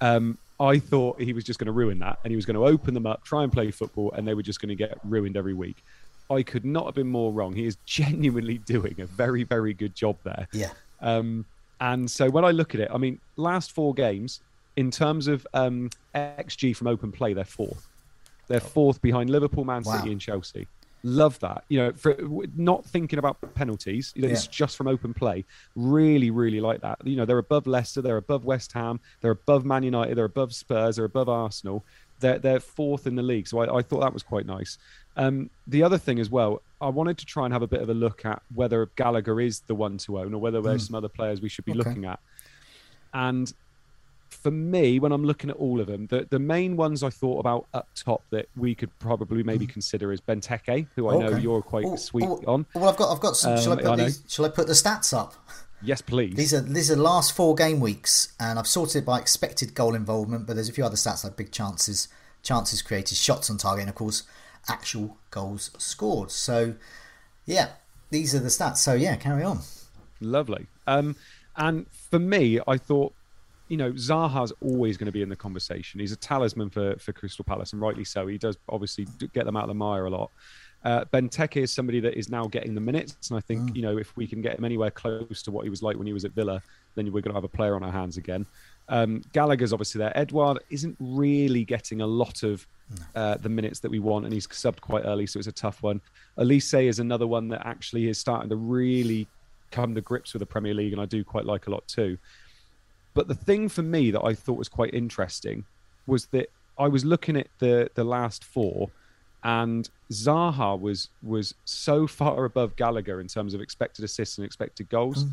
Um, I thought he was just going to ruin that, and he was going to open them up, try and play football, and they were just going to get ruined every week. I could not have been more wrong. He is genuinely doing a very, very good job there. Yeah. Um, and so when I look at it, I mean, last four games in terms of um, XG from open play, they're fourth. They're fourth behind Liverpool, Man Wow. City, and Chelsea. Love that. You know, for not thinking about penalties, you know, it's just from open play. Really, really like that. You know, they're above Leicester, they're above West Ham, they're above Man United, they're above Spurs, they're above Arsenal. They're they're fourth in the league, so I, I thought that was quite nice. Um, the other thing as well, I wanted to try and have a bit of a look at whether Gallagher is the one to own or whether there's some other players we should be. Okay. looking at. And for me, when I'm looking at all of them, the, the main ones I thought about up top that we could probably maybe consider is Benteke, who I know Hmm. You're quite Oh, sweet oh, on. Well, I've got, I've got some. shall I Um, put I these? Shall I put the stats up? Yes, please. These are these are the last four game weeks, and I've sorted by expected goal involvement. But there's a few other stats like big chances, chances created, shots on target, and of course, actual goals scored. So, yeah, these are the stats. So yeah, carry on. Lovely. Um, and for me, I thought, you know, Zaha's always going to be in the conversation. He's a talisman for, for Crystal Palace, and rightly so. He does obviously get them out of the mire a lot. Uh, Benteke is somebody that is now getting the minutes, and I think you know if we can get him anywhere close to what he was like when he was at Villa, then we're going to have a player on our hands again. Um, Gallagher's obviously there. Edouard isn't really getting a lot of uh, the minutes that we want, and he's subbed quite early, so it's a tough one. Olise is another one that actually is starting to really come to grips with the Premier League, and I do quite like a lot too. But the thing for me that I thought was quite interesting was that I was looking at the the last four, and Zaha was was so far above Gallagher in terms of expected assists and expected goals.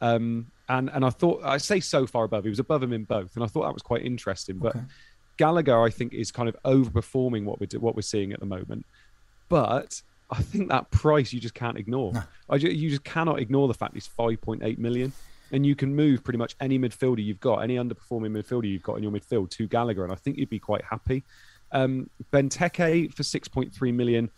Um, and and I thought I say so far above. He was above him in both, and I thought that was quite interesting. But Okay. Gallagher, I think, is kind of overperforming what we're what we're seeing at the moment. But I think that price you just can't ignore. I ju- you just cannot ignore the fact he's 5.8 million, and you can move pretty much any midfielder you've got, any underperforming midfielder you've got in your midfield to Gallagher, and I think you'd be quite happy. Um, Benteke for 6.3 million.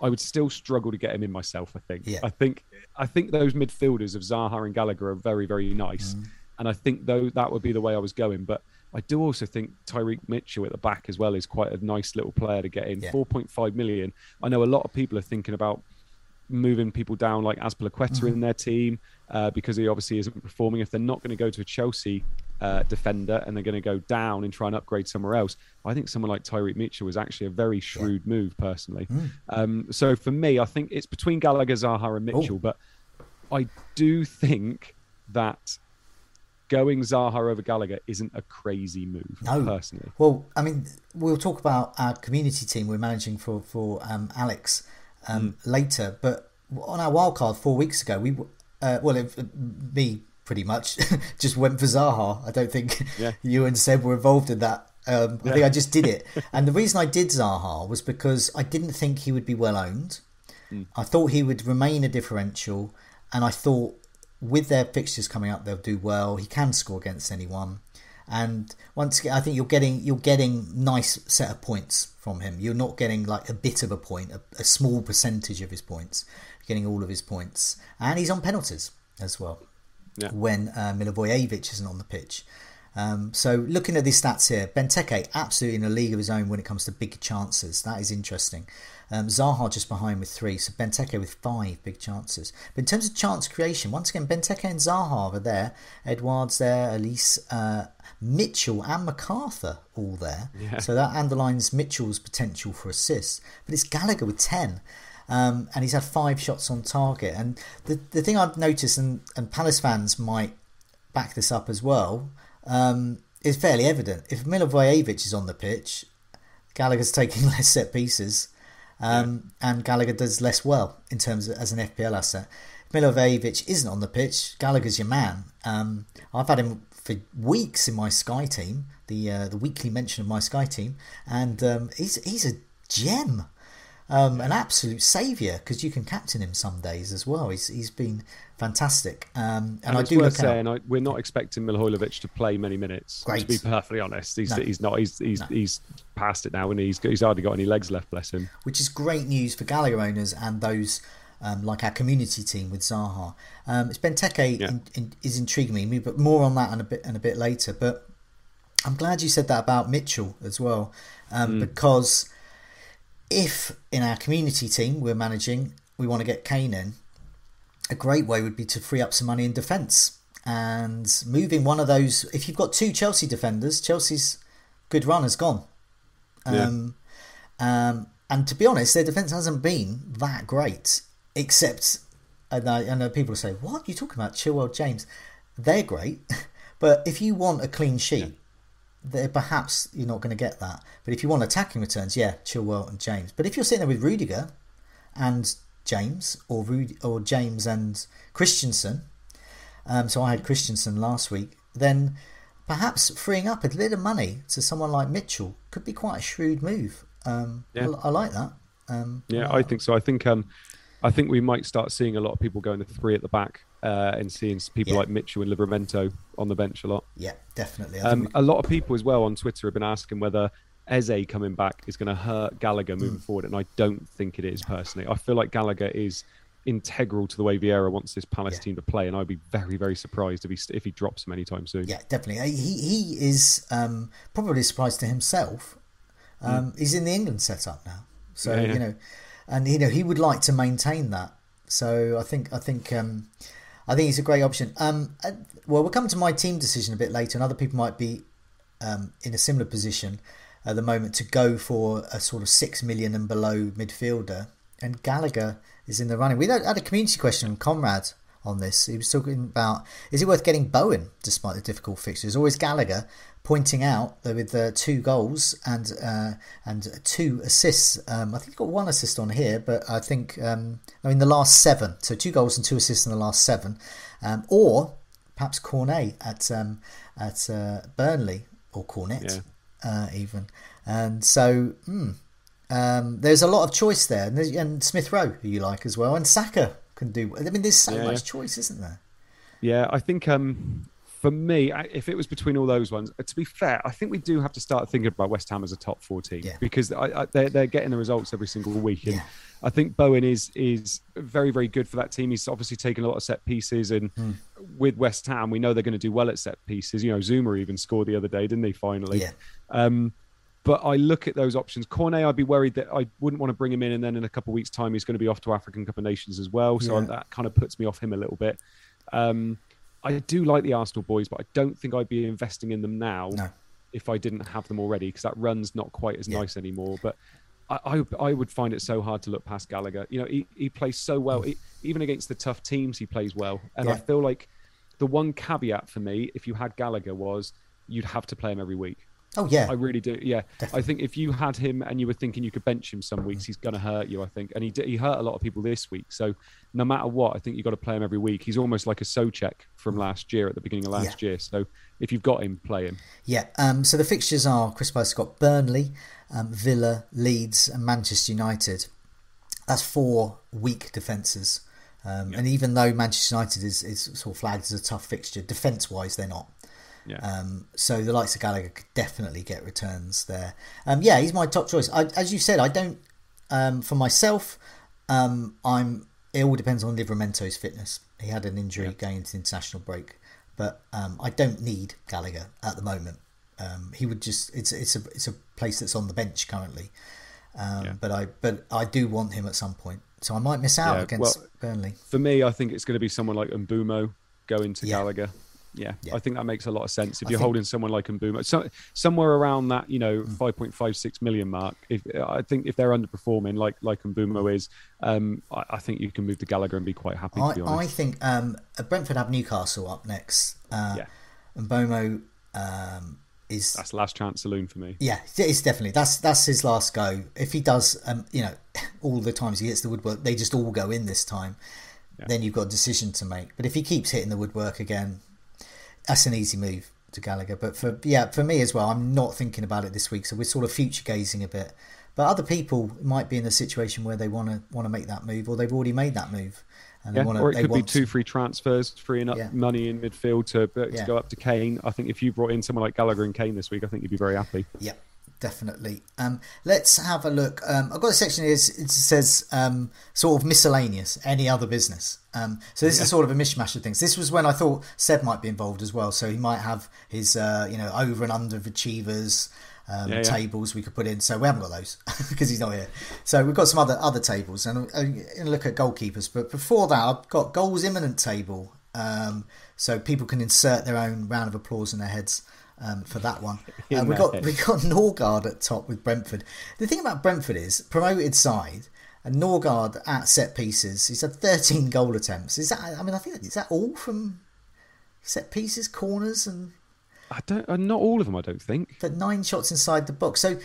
I would still struggle to get him in myself. I think. Yeah. I think. I think those midfielders of Zaha and Gallagher are very, very nice, and I think though that would be the way I was going. But I do also think Tyrick Mitchell at the back as well is quite a nice little player to get in. Yeah. 4.5 million. I know a lot of people are thinking about moving people down like Azpilicueta in their team uh, because he obviously isn't performing. If they're not going to go to a Chelsea uh, defender and they're going to go down and try and upgrade somewhere else, I think someone like Tyrick Mitchell was actually a very shrewd move personally. Um, so for me, I think it's between Gallagher, Zaha, and Mitchell, but I do think that going Zaha over Gallagher isn't a crazy move No. personally. Well, I mean, we'll talk about our community team we're managing for for um, Alex um, later. But on our wild card four weeks ago, we uh, well, it, me pretty much just went for Zaha. I don't think Yeah. you and Seb were involved in that. Um, I think I just did it, and the reason I did Zaha was because I didn't think he would be well owned. I thought he would remain a differential, and I thought with their fixtures coming up, they'll do well. He can score against anyone, and once again, I think you're getting you're getting nice set of points from him. You're not getting like a bit of a point, a, a small percentage of his points. You're getting all of his points, and he's on penalties as well Yeah. when uh, Milivojevic isn't on the pitch. Um, so looking at these stats here, Benteke absolutely in a league of his own when it comes to big chances. That is interesting. Um, Zaha just behind with three, so Benteke with five big chances. But in terms of chance creation, once again, Benteke and Zaha are there. Edouard's there, Olise, uh, Mitchell and McArthur all there. Yeah. So that underlines Mitchell's potential for assists. But it's Gallagher with 10. Um, and he's had five shots on target. And the, the thing I've noticed, and, and Palace fans might back this up as well, um, is fairly evident. If Milivojevic is on the pitch, Gallagher's taking less set pieces, um, and Gallagher does less well in terms of as an FPL asset. If Milivojevic isn't on the pitch, Gallagher's your man. Um, I've had him for weeks in my Sky team, the uh, the weekly mention of my Sky team, and um, he's he's a gem. Um, an absolute saviour because you can captain him some days as well. He's he's been fantastic, um, and, And I do worth look out. saying I, we're not expecting Milhojlovic to play many minutes. Great. To be perfectly honest, he's No. he's not. He's he's No. he's past it now, and he's he's hardly got any legs left. Bless him. which is great news for Gallagher owners and those um, like our community team with Zaha. Um, it's Benteke Yeah. in, in, is intriguing me, but more on that and a bit and a bit later. But I'm glad you said that about Mitchell as well, um, because if in our community team we're managing, we want to get Kane in. A great way would be to free up some money in defence and moving one of those. If you've got two Chelsea defenders, Chelsea's good run has gone. Yeah. Um, Um, and to be honest, their defence hasn't been that great, except, and I, I know people say, What? are you talking about Chilwell James? They're great. but if you want a clean sheet, yeah. perhaps you're not going to get that. But if you want attacking returns, yeah, Chilwell and James. But if you're sitting there with Rudiger and James, or Rud- or James and Christensen, um, so I had Christensen last week, then perhaps freeing up a little money to someone like Mitchell could be quite a shrewd move. Um, yeah. I, I, like that. Um, yeah, I, I think so. I think um, I think we might start seeing a lot of people going to three at the back uh, and seeing people yeah. like Mitchell and Livramento on the bench a lot. Yeah, definitely. Um, we... A lot of people as well on Twitter have been asking whether Eze coming back is going to hurt Gallagher moving mm. forward, and I don't think it is personally. I feel like Gallagher is integral to the way Vieira wants this Palace yeah. team to play, and I'd be very, very surprised if he if he drops him anytime soon. Yeah, definitely. Uh, he he is um, probably surprised to himself. Um, mm. He's in the England setup now, so yeah, yeah. you know, and you know he would like to maintain that. So I think I think um, I think he's a great option. Um, well, we'll come to my team decision a bit later, and other people might be um, in a similar position at the moment to go for a sort of six million and below midfielder. And Gallagher is in the running. We had a community question from Conrad on this. He was talking about is it worth getting Bowen despite the difficult fixtures, or is Gallagher pointing out that with uh, two goals and uh, and two assists? Um, I think he got one assist on here, but I think um, mean the last seven, so two goals and two assists in the last seven, um, or perhaps Cornet at um, at uh, Burnley or Cornet yeah. Uh, even, and so. Um, there's a lot of choice there, and, and Smith Rowe, who you like as well, and Saka can do. I mean, there's so yeah, much choice, isn't there? Yeah, I think um, for me, if it was between all those ones, uh, to be fair, I think we do have to start thinking about West Ham as a top four team yeah. because I, I, they're, they're getting the results every single week. And I think Bowen is is very very good for that team. He's obviously taken a lot of set pieces, and mm. with West Ham, we know they're going to do well at set pieces. You know, Zouma even scored the other day, didn't he? Finally, yeah. Um, but I look at those options. Cornet, I'd be worried that I wouldn't want to bring him in, and then in a couple of weeks' time, he's going to be off to African Cup of Nations as well. So yeah. that kind of puts me off him a little bit. Um, I do like the Arsenal boys, but I don't think I'd be investing in them now no. if I didn't have them already, because that run's not quite as yeah. nice anymore. But I, I, I, would find it so hard to look past Gallagher. You know, he, he plays so well, he, mm. even against the tough teams, he plays well. And yeah. I feel like the one caveat for me, if you had Gallagher, was you'd have to play him every week. Oh yeah, I really do. Yeah, Definitely. I think if you had him and you were thinking you could bench him some weeks, he's going to hurt you. I think, and he he hurt a lot of people this week. So no matter what, I think you've got to play him every week. He's almost like a Soucek from last year at the beginning of last yeah. year. So if you've got him, play him. Yeah. Um, so the fixtures are Crystal Palace got Burnley, um, Villa, Leeds, and Manchester United. That's four weak defences. Um, yeah. And even though Manchester United is, is sort of flagged as a tough fixture, defence wise, they're not. Yeah. Um, so the likes of Gallagher could definitely get returns there. Um, yeah, he's my top choice. I, as you said, I don't. Um, for myself, um, I'm. It all depends on Livramento's fitness. He had an injury yeah. going into the international break, but um, I don't need Gallagher at the moment. Um, he would just. It's it's a it's a place that's on the bench currently. Yeah. But I but I do want him at some point. So I might miss out yeah, against well, Burnley. For me, I think it's going to be someone like Mbeumo going to Gallagher. Yeah, yeah, I think that makes a lot of sense. If I you're think... holding someone like Mbeumo, so, somewhere around that, you know, mm. 5.56 million mark. If I think if they're underperforming, like like Mbeumo is, um, I, I, think you can move to Gallagher and be quite happy. I, I think um, Brentford have Newcastle up next. Uh, yeah, Mbeumo um, is that's last chance saloon for me. Yeah, it's definitely that's that's his last go. If he does, um, you know, all the times he hits the woodwork, they just all go in this time. Yeah. Then you've got a decision to make. But if he keeps hitting the woodwork again, that's an easy move to Gallagher. But for yeah, for me as well, I'm not thinking about it this week, so we're sort of future gazing a bit. But other people might be in a situation where they want to want to make that move, or they've already made that move. And yeah, wanna, or it could be two free transfers, freeing up yeah. money in midfield to, to yeah. go up to Kane. I think if you brought in someone like Gallagher and Kane this week, I think you'd be very happy. Yeah, definitely. Um, let's have a look. Um, I've got a section here. It says um, sort of miscellaneous, any other business. Um, so this yeah. is sort of a mishmash of things. This was when I thought Seb might be involved as well. So he might have his uh, you know over and under achievers. Um, yeah, yeah. tables we could put in. So we haven't got those because he's not here. So we've got some other other tables and uh, look at goalkeepers. But before that, I've got goals imminent table. Um, so people can insert their own round of applause in their heads um, for that one. Uh, we got we got Nørgaard at top with Brentford. The thing about Brentford is promoted side. And Nørgaard at set pieces, he's had 13 goal attempts. Is that? I mean, I think is that all from set pieces, corners, and I don't. Uh, not all of them, I don't think. But nine shots inside the box. So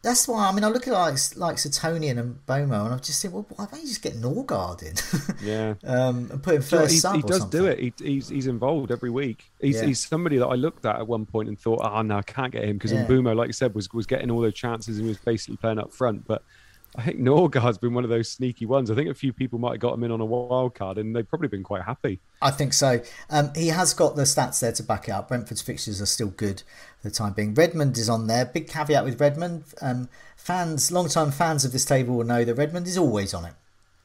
that's why I mean I look at like like Suetonian and Mbeumo and I'm just saying, well, why don't you just get Nørgaard in? yeah. um, and put him first he, sub. He does something. do it. He, he's he's involved every week. He's Yeah. he's somebody that I looked at at one point and thought, oh no, I can't get him because Yeah. Mbeumo, like you said, was was getting all those chances and he was basically playing up front. But I think Nørgaard's been one of those sneaky ones. I think a few people might have got him in on a wild card and they've probably been quite happy. I think so. Um, he has got the stats there to back it up. Brentford's fixtures are still good for the time being. Redmond is on there. Big caveat with Redmond. Um, fans, long-time fans of this table will know that Redmond is always on it.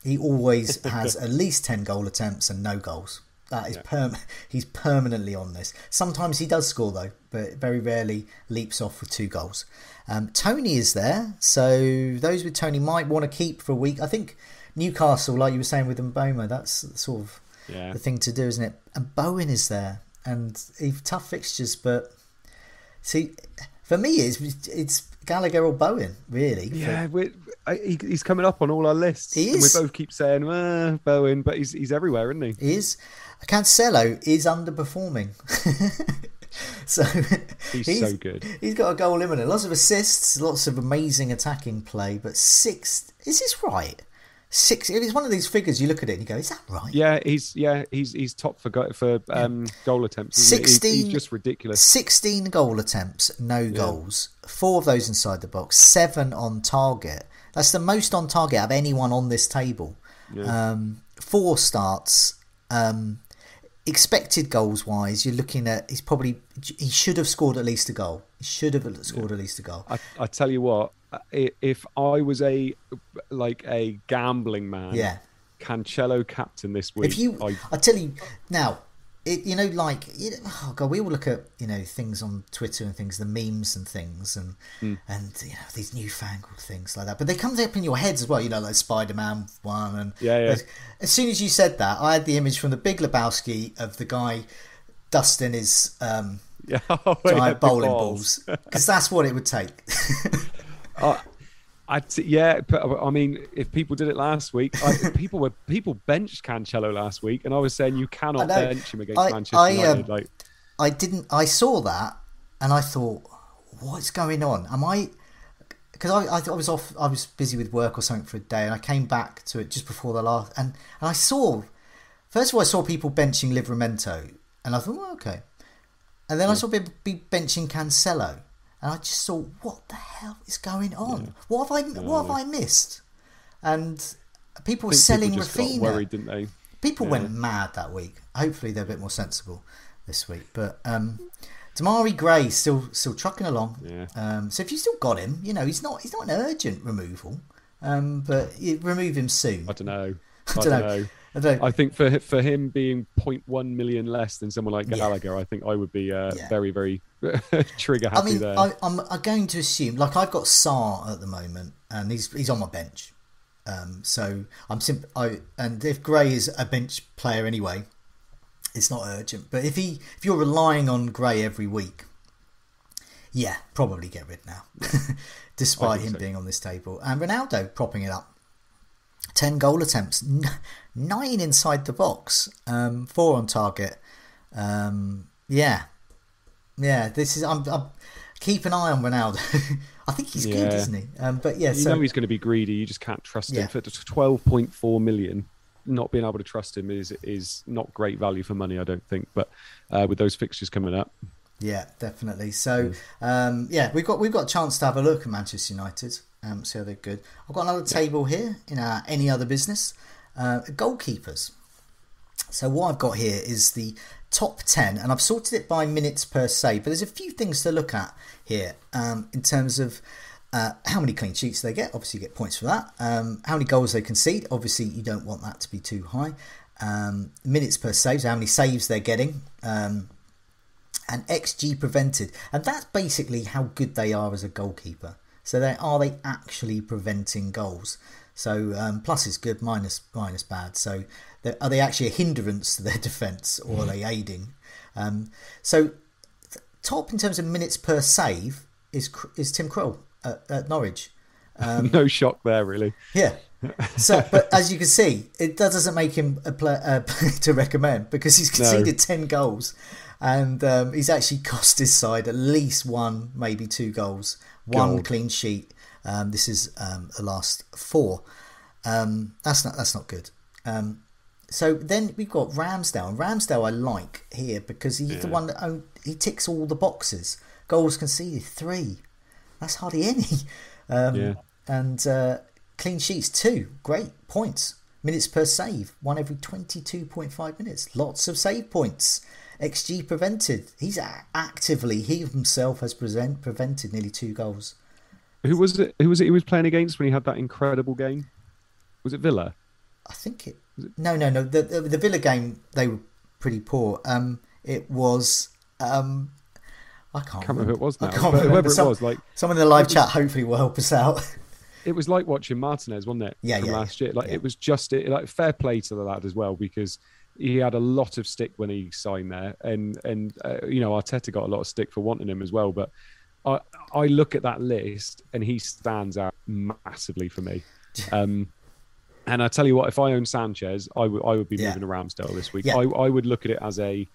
He always has at least 10 goal attempts and no goals. That is perm- he's permanently on this. Sometimes he does score though, but very rarely leaps off with two goals. Um, Toney is there, so those with Toney might want to keep for a week. I think Newcastle, like you were saying with Mbeumo, that's sort of Yeah. the thing to do, isn't it? And Bowen is there, and he's tough fixtures, but see, for me, it's it's Gallagher or Bowen, really. Yeah, we're, I, he, he's coming up on all our lists. He is. we both keep saying, Bowen, but he's he's everywhere, isn't he? He is. Cancelo is underperforming. so He's so good. He's got a goal imminent. Lots of assists, lots of amazing attacking play, but six. Is this right? Six. It's one of these figures you look at it and you go, "Is that right?" Yeah, he's yeah he's he's top for go, for um, goal attempts. isn't he? He's- 16 just ridiculous. 16 goal attempts, no goals. Four of those inside the box, seven on target. That's the most on target of anyone on this table. Um, four starts. Um, expected goals wise, you're looking at he's probably he should have scored at least a goal. He should have scored at least a goal. I, I tell you what, if I was a like a gambling man, Yeah. Cancelo captain this week. If you, I, I tell you now, it, you know, like, know, oh god, we all look at you know things on Twitter and things, the memes and things, and Hmm. and you know these newfangled things like that. But they come up in your heads as well, you know, like Spider Man one, and Yeah, yeah. As, as soon as you said that, I had the image from the Big Lebowski of the guy dusting his um, yeah, giant the bowling balls because that's what it would take. I t- yeah, but, I mean, if people did it last week, I, people were people benched Cancelo last week, and I was saying you cannot bench him against I- Manchester I, United. um, like, I didn't. I saw that and I thought, what's going on? Am I? Because I, I, I was off. I was busy with work or something for a day, and I came back to it just before the last. And, and I saw. First of all, I saw people benching Livramento, and I thought, well, okay. And then I saw people be benching Cancelo, and I just thought, what the hell is going on? What have I? What have I missed? And people were selling people Raphinha. worried, didn't they? People went mad that week. Hopefully, they're a bit more sensible this week. But um, Demarai Gray still still trucking along. Yeah. Um, so if you still got him, you know he's not he's not an urgent removal. Um, but you remove him soon. I don't know. I don't know. I don't know. I think for for him being 0.1 million less than someone like Yeah. Gallagher, I think I would be uh, Yeah. very very trigger happy I mean, there. I, I'm, I'm going to assume, like I've got Saar at the moment, and he's he's on my bench. Um, so I'm simp- I and if Gray is a bench player anyway, it's not urgent. But if he if you're relying on Gray every week, yeah, probably get rid now. Despite him so. being on this table, and Ronaldo propping it up. 10 goal attempts, n- nine inside the box, um, four on target. Um, yeah, yeah. This is I'm, I'm keep an eye on Ronaldo. I think he's good, isn't he? Um, but yeah, you so know he's going to be greedy. You just can't trust Yeah. him for 12.4 million. Not being able to trust him is is not great value for money, I don't think. But uh, with those fixtures coming up, yeah, definitely. So um, yeah, we've got we've got a chance to have a look at Manchester United. Um, see how they're good. I've got another table here in our any other business. Uh, goalkeepers. So what I've got here is the top 10 and I've sorted it by minutes per se but there's a few things to look at here um, in terms of uh, how many clean sheets they get. Obviously you get points for that. Um, how many goals they concede. Obviously you don't want that to be too high. Um, minutes per save so how many saves they're getting. Um, and xg prevented. And that's basically how good they are as a goalkeeper so they are they actually preventing goals so um, plus is good minus minus bad so are they actually a hindrance to their defence or are they aiding um, so top in terms of minutes per save is is Tim Krul at, at Norwich. Um, no shock there, really. Yeah. So, but as you can see, it that doesn't make him a player uh, to recommend because he's conceded no. ten goals, and um, he's actually cost his side at least one, maybe two goals, one clean sheet. Um, this is um, the last four. Um, that's not that's not good. Um, so then we've got Ramsdale. Ramsdale I like here because he's yeah. the one that he ticks all the boxes. Goals conceded three. That's hardly any. Um, yeah. And uh, clean sheets two. Great points. Minutes per save. One every twenty two point five minutes. Lots of save points. XG prevented. He's actively he himself has present, prevented nearly two goals. Who was it? Who was it? He was playing against when he had that incredible game. Was it Villa? I think it. it... No, no, no. The, the, the Villa game they were pretty poor. Um, it was. Um, I can't, can't remember. who it was now. I can't remember. Whoever Some, it was, like someone in the live chat, hopefully will help us out. It was like watching Martinez, wasn't it? Yeah, from yeah. Last year, like yeah. it was just it. like fair play to the lad as well because he had a lot of stick when he signed there, and and uh, you know Arteta got a lot of stick for wanting him as well. But I I look at that list and he stands out massively for me. Um, and I tell you what, if I own Sanchez, I would I would be moving yeah. to Ramsdale this week. Yeah. I, I would look at it as a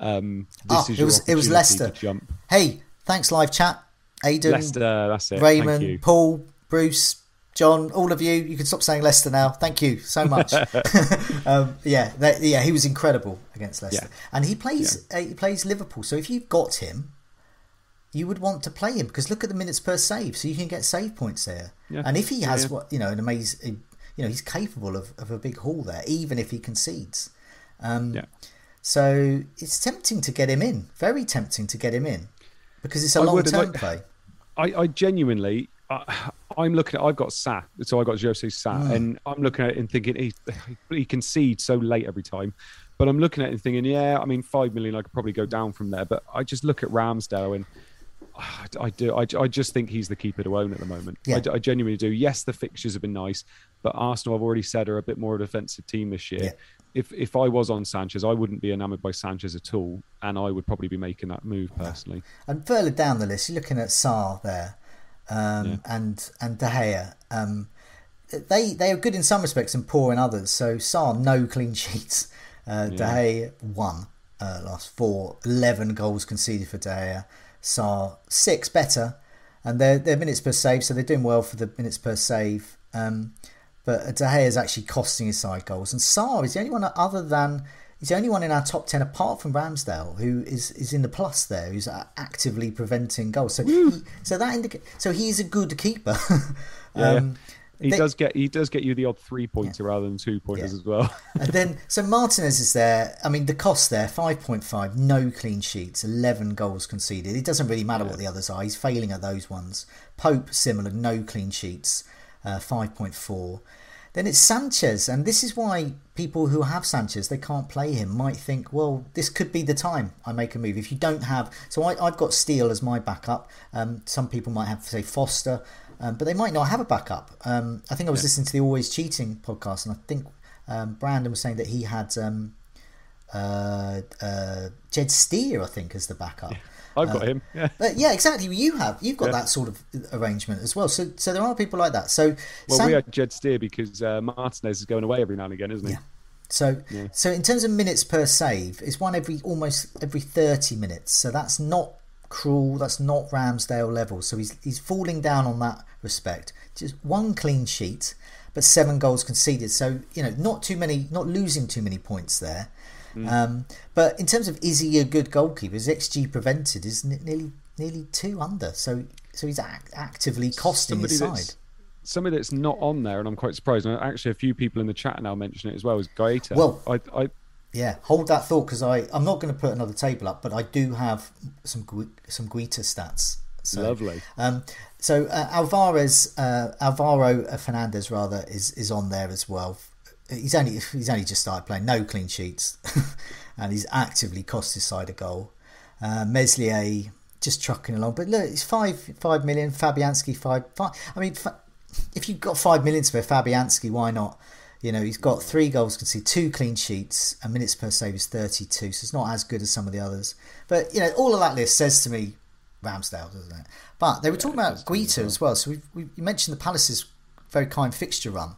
um, this oh, it was it was Leicester. Jump. Hey, thanks live chat. Aidan, Leicester, that's it. Raymond, Paul, Bruce, John, all of you. You can stop saying Leicester now. Thank you so much. um, yeah, that, yeah, he was incredible against Leicester, yeah. and he plays yeah. uh, he plays Liverpool. So if you've got him, you would want to play him because look at the minutes per save, so you can get save points there. Yeah. And if he has what you know an amazing you know he's capable of, of a big haul there, even if he concedes. Um, yeah. So it's tempting to get him in. Very tempting to get him in because it's a long term like, play. I, I genuinely, I, am looking at. I've got Sa, so I got Jose Sa, mm. and I'm looking at it and thinking he he concedes so late every time. But I'm looking at it and thinking, yeah, I mean, five million, I could probably go down from there. But I just look at Ramsdale and I do. I, I just think he's the keeper to own at the moment. Yeah. I, I, genuinely do. Yes, the fixtures have been nice, but Arsenal, I've already said, are a bit more of a defensive team this year. Yeah. If if I was on Sanchez, I wouldn't be enamoured by Sanchez at all, and I would probably be making that move personally. And further down the list, you're looking at Sarr there, um, yeah. and and De Gea. Um, they they are good in some respects and poor in others. So Saar no clean sheets. Uh, De Gea one uh, last four, 11 goals conceded for De Gea. Sarr six better, and their their minutes per save, so they're doing well for the minutes per save. Um, but De Gea is actually costing his side goals, and Saar is the only one other than he's the only one in our top ten apart from Ramsdale who is, is in the plus there, who's actively preventing goals. So he, so that indicates so he's a good keeper. um, yeah. He they, does get he does get you the odd three pointer yeah. rather than two pointers yeah. as well. and then so Martinez is there. I mean the cost there five point five, no clean sheets, eleven goals conceded. It doesn't really matter what the others are. He's failing at those ones. Pope similar, no clean sheets, uh, five point four. Then it's Sanchez, and this is why people who have Sanchez they can't play him might think, well, this could be the time I make a move. If you don't have, so I, have got Steele as my backup. Um, some people might have say Foster. Um, but they might not have a backup. Um, I think I was yeah. listening to the Always Cheating podcast, and I think um, Brandon was saying that he had um, uh, uh, Jed Steer, I think, as the backup. Yeah, I've got uh, him. Yeah. yeah, exactly. You have. You've got that sort of arrangement as well. So, so there are people like that. So, well, Sam... we had Jed Steer because uh, Martinez is going away every now and again, isn't he? Yeah. So, yeah. so in terms of minutes per save, it's one every almost every thirty minutes. So that's not Krul. That's not Ramsdale level. So he's he's falling down on that respect. Just one clean sheet, but seven goals conceded. So you know, not too many, not losing too many points there. Mm. Um, but in terms of is he a good goalkeeper? His xG prevented is nearly nearly two under. So so he's act- actively costing Somebody his side. Somebody that's not on there, and I'm quite surprised. And actually, a few people in the chat now mention it as well. Is Guaita? Well, I, I yeah, hold that thought because I I'm not going to put another table up, but I do have some some Guaita stats. So, Lovely. Um, so uh, Alvarez, uh, Alvaro Fernandez rather is is on there as well. He's only he's only just started playing, no clean sheets, and he's actively cost his side a goal. Uh, Meslier just trucking along, but look, it's five five million. Fabianski five five. I mean, if you've got five million to spare, Fabianski, why not? You know, he's got three goals conceded, two clean sheets, and minutes per save is 32, so it's not as good as some of the others. But, you know, all of that list says to me Ramsdale, doesn't it? But they were yeah, talking about Guaita as well. So we we mentioned the Palace's very kind fixture run.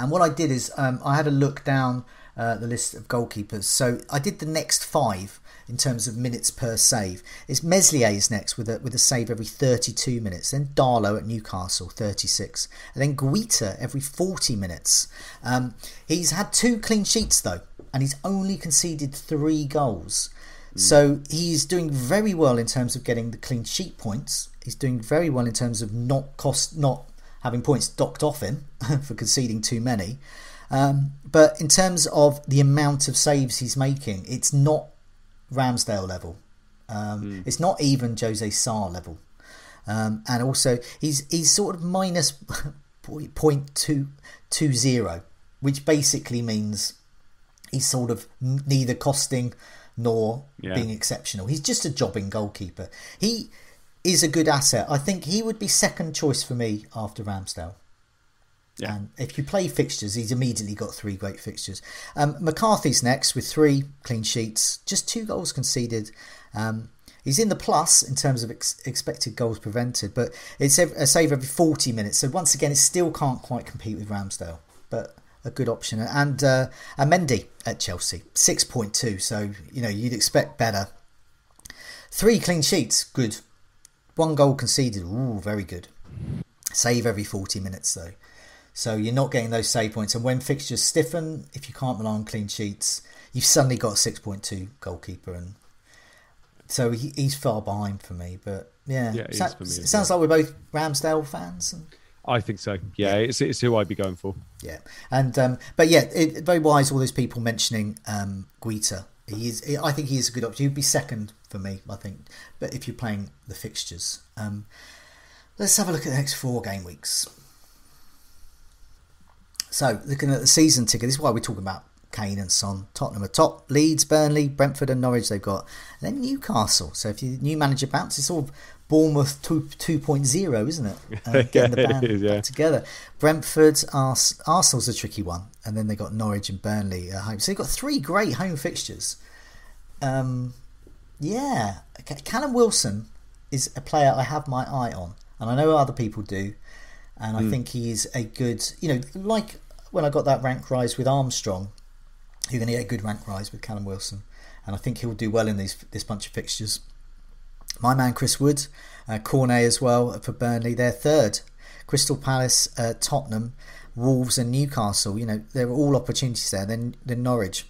And what I did is um, I had a look down uh, the list of goalkeepers. So I did the next five in terms of minutes per save. It's Meslier's next with a with a save every 32 minutes. Then Darlow at Newcastle 36, and then Guaita every 40 minutes. Um, he's had two clean sheets though, and he's only conceded three goals. Mm. So he's doing very well in terms of getting the clean sheet points. He's doing very well in terms of not cost not having points docked off him for conceding too many. Um, but in terms of the amount of saves he's making, it's not Ramsdale level. Um, mm. It's not even Jose Sá level. Um, and also, he's he's sort of minus point two two zero, which basically means he's sort of neither costing nor yeah. being exceptional. He's just a jobbing goalkeeper. He is a good asset. I think he would be second choice for me after Ramsdale. Yeah. And if you play fixtures, he's immediately got three great fixtures. Um, McCarthy's next with three clean sheets, just two goals conceded. Um, he's in the plus in terms of ex- expected goals prevented, but it's a save every 40 minutes. So once again, it still can't quite compete with Ramsdale, but a good option. And uh, and Mendy at Chelsea, 6.2. So, you know, you'd expect better. Three clean sheets, good. One goal conceded, ooh, very good. Save every 40 minutes, though. So you're not getting those save points. And when fixtures stiffen, if you can't rely on clean sheets, you've suddenly got a 6.2 goalkeeper. And so he, he's far behind for me. But yeah, yeah so, it sounds like we're both Ramsdale fans. And, I think so. Yeah, yeah, It's, it's who I'd be going for. Yeah, and um, but yeah, it, very wise. All those people mentioning um, Guaita. He is. I think he is a good option. He'd be second for me. I think. But if you're playing the fixtures, um, let's have a look at the next four game weeks. So, looking at the season ticket, this is why we're talking about Kane and Son. Tottenham are top. Leeds, Burnley, Brentford, and Norwich they've got. And then Newcastle. So, if you new manager bounce, it's all Bournemouth 2, 2.0, isn't it? Uh, getting the band is, yeah. together. Brentford, Ars- Arsenal's a tricky one. And then they got Norwich and Burnley at home. So, they've got three great home fixtures. Um, yeah. Callum Wilson is a player I have my eye on. And I know other people do and I mm. think he's a good, you know, like when I got that rank rise with Armstrong, you're going to get a good rank rise with Callum Wilson, and I think he'll do well in these this bunch of fixtures. My man Chris Wood, uh, Cornet as well for Burnley, they're third. Crystal Palace, uh, Tottenham, Wolves, and Newcastle. You know, there are all opportunities there. Then, then Norwich.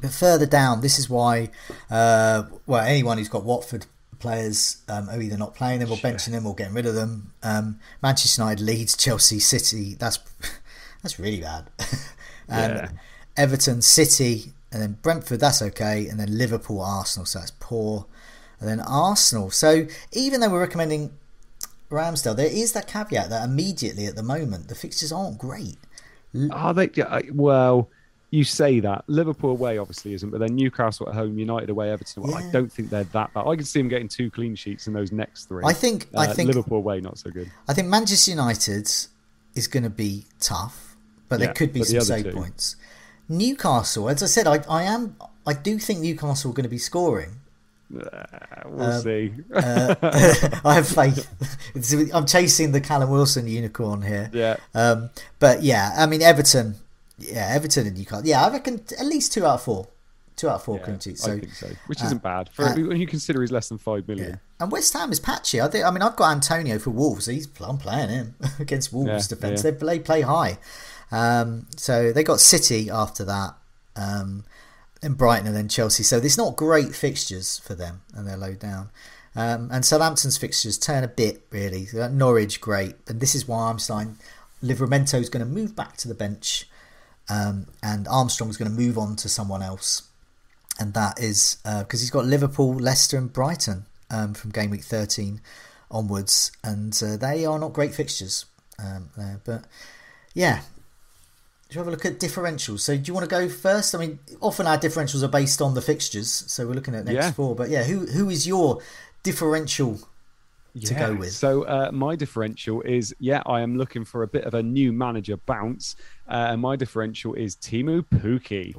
But further down, this is why, uh, well, anyone who's got Watford players um, are either not playing them or benching them or getting rid of them. Um, Manchester United, Leeds, Chelsea, City. That's that's really bad. and yeah. Everton, City, and then Brentford. That's okay. And then Liverpool, Arsenal. So that's poor. And then Arsenal. So even though we're recommending Ramsdale, there is that caveat that immediately at the moment the fixtures aren't great. Are they? Well you say that Liverpool away obviously isn't, but then Newcastle at home, United away, Everton. Away. Yeah. I don't think they're that bad. I can see them getting two clean sheets in those next three. I think. Uh, I think Liverpool away not so good. I think Manchester United is going to be tough, but yeah, there could be some save two. points. Newcastle, as I said, I, I am. I do think Newcastle are going to be scoring. Uh, we'll um, see. uh, I have faith. I'm chasing the Callum Wilson unicorn here. Yeah. Um, but yeah, I mean Everton yeah, Everton and Newcastle. Yeah, I reckon at least two out of four. Two out of four yeah. So, I think so, which isn't uh, bad for uh, when you consider he's less than five million. Yeah. And West Ham is patchy. I think. I mean, I've got Antonio for Wolves. He's I'm playing him against Wolves yeah, defense. They play play high. Um, so they got City after that, um, and Brighton, and then Chelsea. So it's not great fixtures for them, and they're low down. Um, and Southampton's fixtures turn a bit really. Norwich great, and this is why I'm saying Livramento is going to move back to the bench um, and Armstrong's going to move on to someone else, and that is because uh, he's got Liverpool, Leicester, and Brighton um, from game week 13 onwards, and uh, they are not great fixtures um, there. But yeah, do you have a look at differentials? So do you want to go first? I mean, often our differentials are based on the fixtures, so we're looking at next yeah. four. But yeah, who who is your differential to go with. So uh, my differential is yeah, I am looking for a bit of a new manager bounce. Uh, and my differential is Teemu Pukki.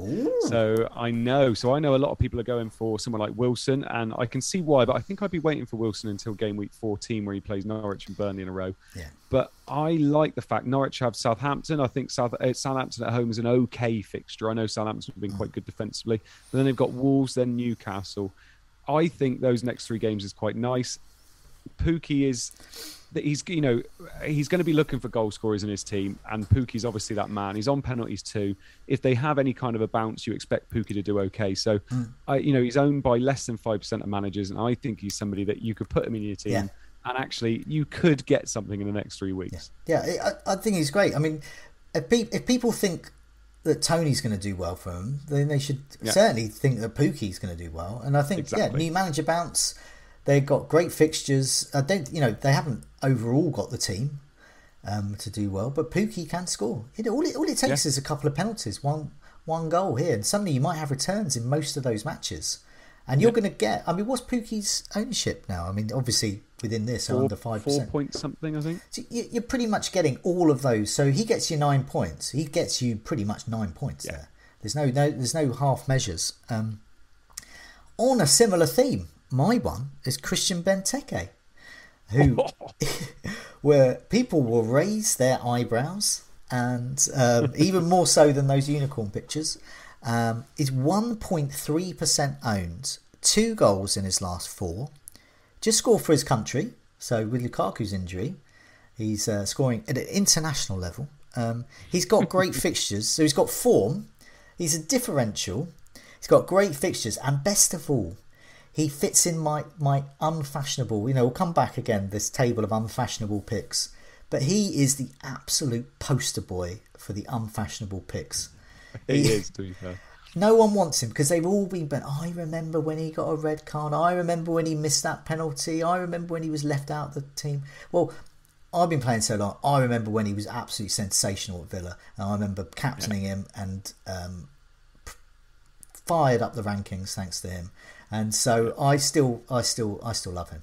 So I know, so I know a lot of people are going for someone like Wilson, and I can see why. But I think I'd be waiting for Wilson until game week 14, where he plays Norwich and Burnley in a row. Yeah. But I like the fact Norwich have Southampton. I think South, uh, Southampton at home is an okay fixture. I know Southampton have been quite good defensively. But then they've got Wolves, then Newcastle. I think those next three games is quite nice. Pukki is that he's you know he's going to be looking for goal scorers in his team, and Pukki's obviously that man. He's on penalties too. If they have any kind of a bounce, you expect Pukki to do okay. So, Mm. I, you know, he's owned by less than five percent of managers, and I think he's somebody that you could put him in your team, Yeah. and actually you could get something in the next three weeks. Yeah, I, I think he's great. I mean, if, pe- if people think that Tony's going to do well for him, then they should Yeah. certainly think that Pukki's going to do well. And I think, yeah, new manager bounce. They've got great fixtures. I don't, you know, they haven't overall got the team um, to do well, but Pukki can score. Know, all it all it takes Yeah. is a couple of penalties, one one goal here, and suddenly you might have returns in most of those matches. And you're going to get. I mean, what's Pukki's ownership now? I mean, obviously within this Four, under five four percent. point something, I think. So you- you're pretty much getting all of those. So he gets you nine points. He gets you pretty much nine points Yeah. there. There's no, no there's no half measures. Um, on a similar theme, my one is Christian Benteke, who where people will raise their eyebrows and um, even more so than those unicorn pictures. Um, is 1.3% owned, two goals in his last four, just scored for his country. So with Lukaku's injury, he's uh, scoring at an international level. Um, he's got great fixtures, so he's got form. He's a differential. He's got great fixtures, and best of all, he fits in my my unfashionable. You know, we'll come back again this table of unfashionable picks, but he is the absolute poster boy for the unfashionable picks. He is, to be fair. No one wants him because they've all been. But I remember when he got a red card. I remember when he missed that penalty. I remember when he was left out of the team. Well, I've been playing so long. I remember when he was absolutely sensational at Villa, and I remember captaining him and um, fired up the rankings thanks to him. And so I still, I still, I still love him.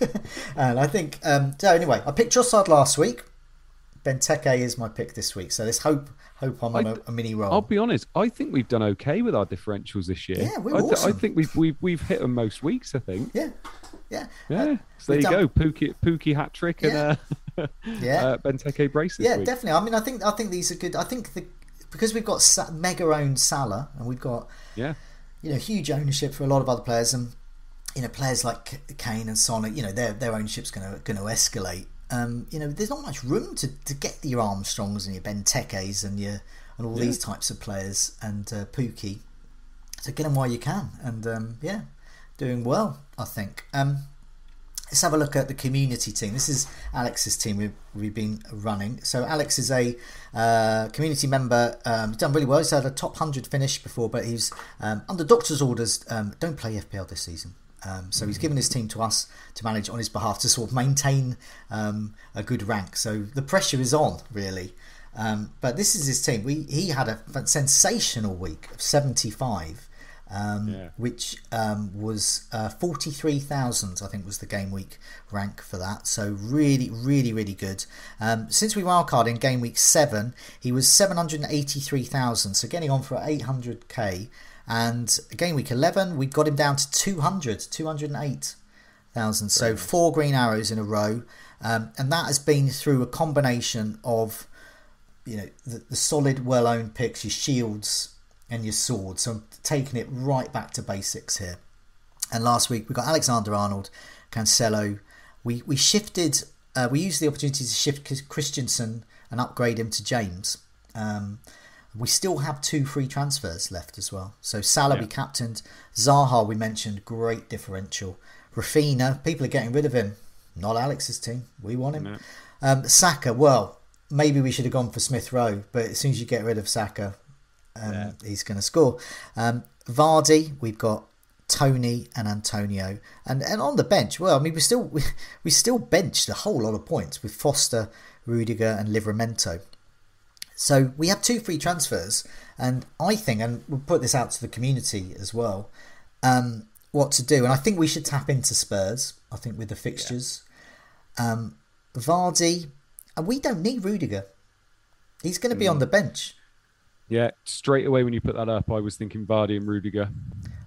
and I think um, so. Anyway, I picked Trossard last week. Benteke is my pick this week. So let's hope hope I'm on I- a, a mini roll. I'll be honest. I think we've done okay with our differentials this year. Yeah, we're I, th- awesome. I think we've we've we've hit them most weeks. I think. Yeah, yeah, Yeah. Uh, so there you done- go. Pukki Pukki hat trick and uh, Yeah. uh, Benteke brace this yeah, definitely. I mean, I think I think these are good. I think the because we've got Sa- mega owned Salah and we've got Yeah. You know huge ownership for a lot of other players and you know players like Kane and Sonic. You know their their ownership's going to going to escalate. Um, you know, there's not much room to, to get your Armstrongs and your Bentekes and your and all these types of players and uh, Pukki. So get them while you can, and um, yeah, doing well, I think. Um, let's have a look at the community team. This is Alex's team we've, we've been running. So Alex is a uh, community member, um, done really well. He's had a top 100 finish before, but he's um, under doctor's orders, um, don't play FPL this season. Um, so he's given his team to us to manage on his behalf to sort of maintain um, a good rank. So the pressure is on, really. Um, but this is his team. We, he had a sensational week of 75 um, Yeah. which um, was uh, 43,000, I think was the game week rank for that. So really, really, really good. Um, since we wildcard in game week 7, he was 783,000, so getting on for 800k. And game week 11, we got him down to 200, 208,000. So four green arrows in a row. Um, and that has been through a combination of you know the, the solid well owned picks your shields and your swords so i'm taking it right back to basics here. And last week we got alexander arnold cancelo. We we shifted uh, we used the opportunity to shift christensen and upgrade him to james. Um, we still have two free transfers left as well. So salah we captained. Zaha we mentioned great differential. Raphinha people are getting rid of him. Not alex's team. We want him. No. um, Saka, well, maybe we should have gone for Smith Rowe, but as soon as you get rid of Saka, um, Yeah. he's going to score. Um, Vardy, we've got Toney and Antonio, and and on the bench, well, I mean, we still we, we still benched a whole lot of points with Foster, Rudiger, and Livramento. So we have two free transfers, and I think, and we'll put this out to the community as well, um, what to do. And I think we should tap into Spurs. I think with the fixtures, Um, Vardy, and we don't need Rudiger. He's going to be mm. on the bench. Yeah, straight away when you put that up, I was thinking Vardy and Rudiger.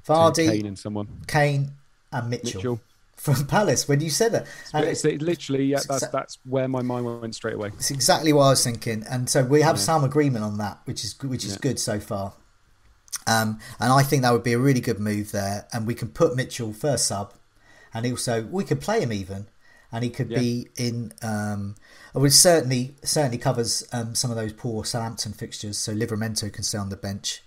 Vardy, Kane and someone. Kane and Mitchell. Mitchell. From Palace, when you said that, and it's, it's literally yeah, that's that's where my mind went straight away. It's exactly what I was thinking, and so we have yeah. some agreement on that, which is which is yeah. good so far. Um, and I think that would be a really good move there, and we can put Mitchell first sub, and also we could play him even, and he could yeah. be in. Um, which certainly certainly covers um, some of those poor Southampton fixtures, so Livramento can stay on the bench.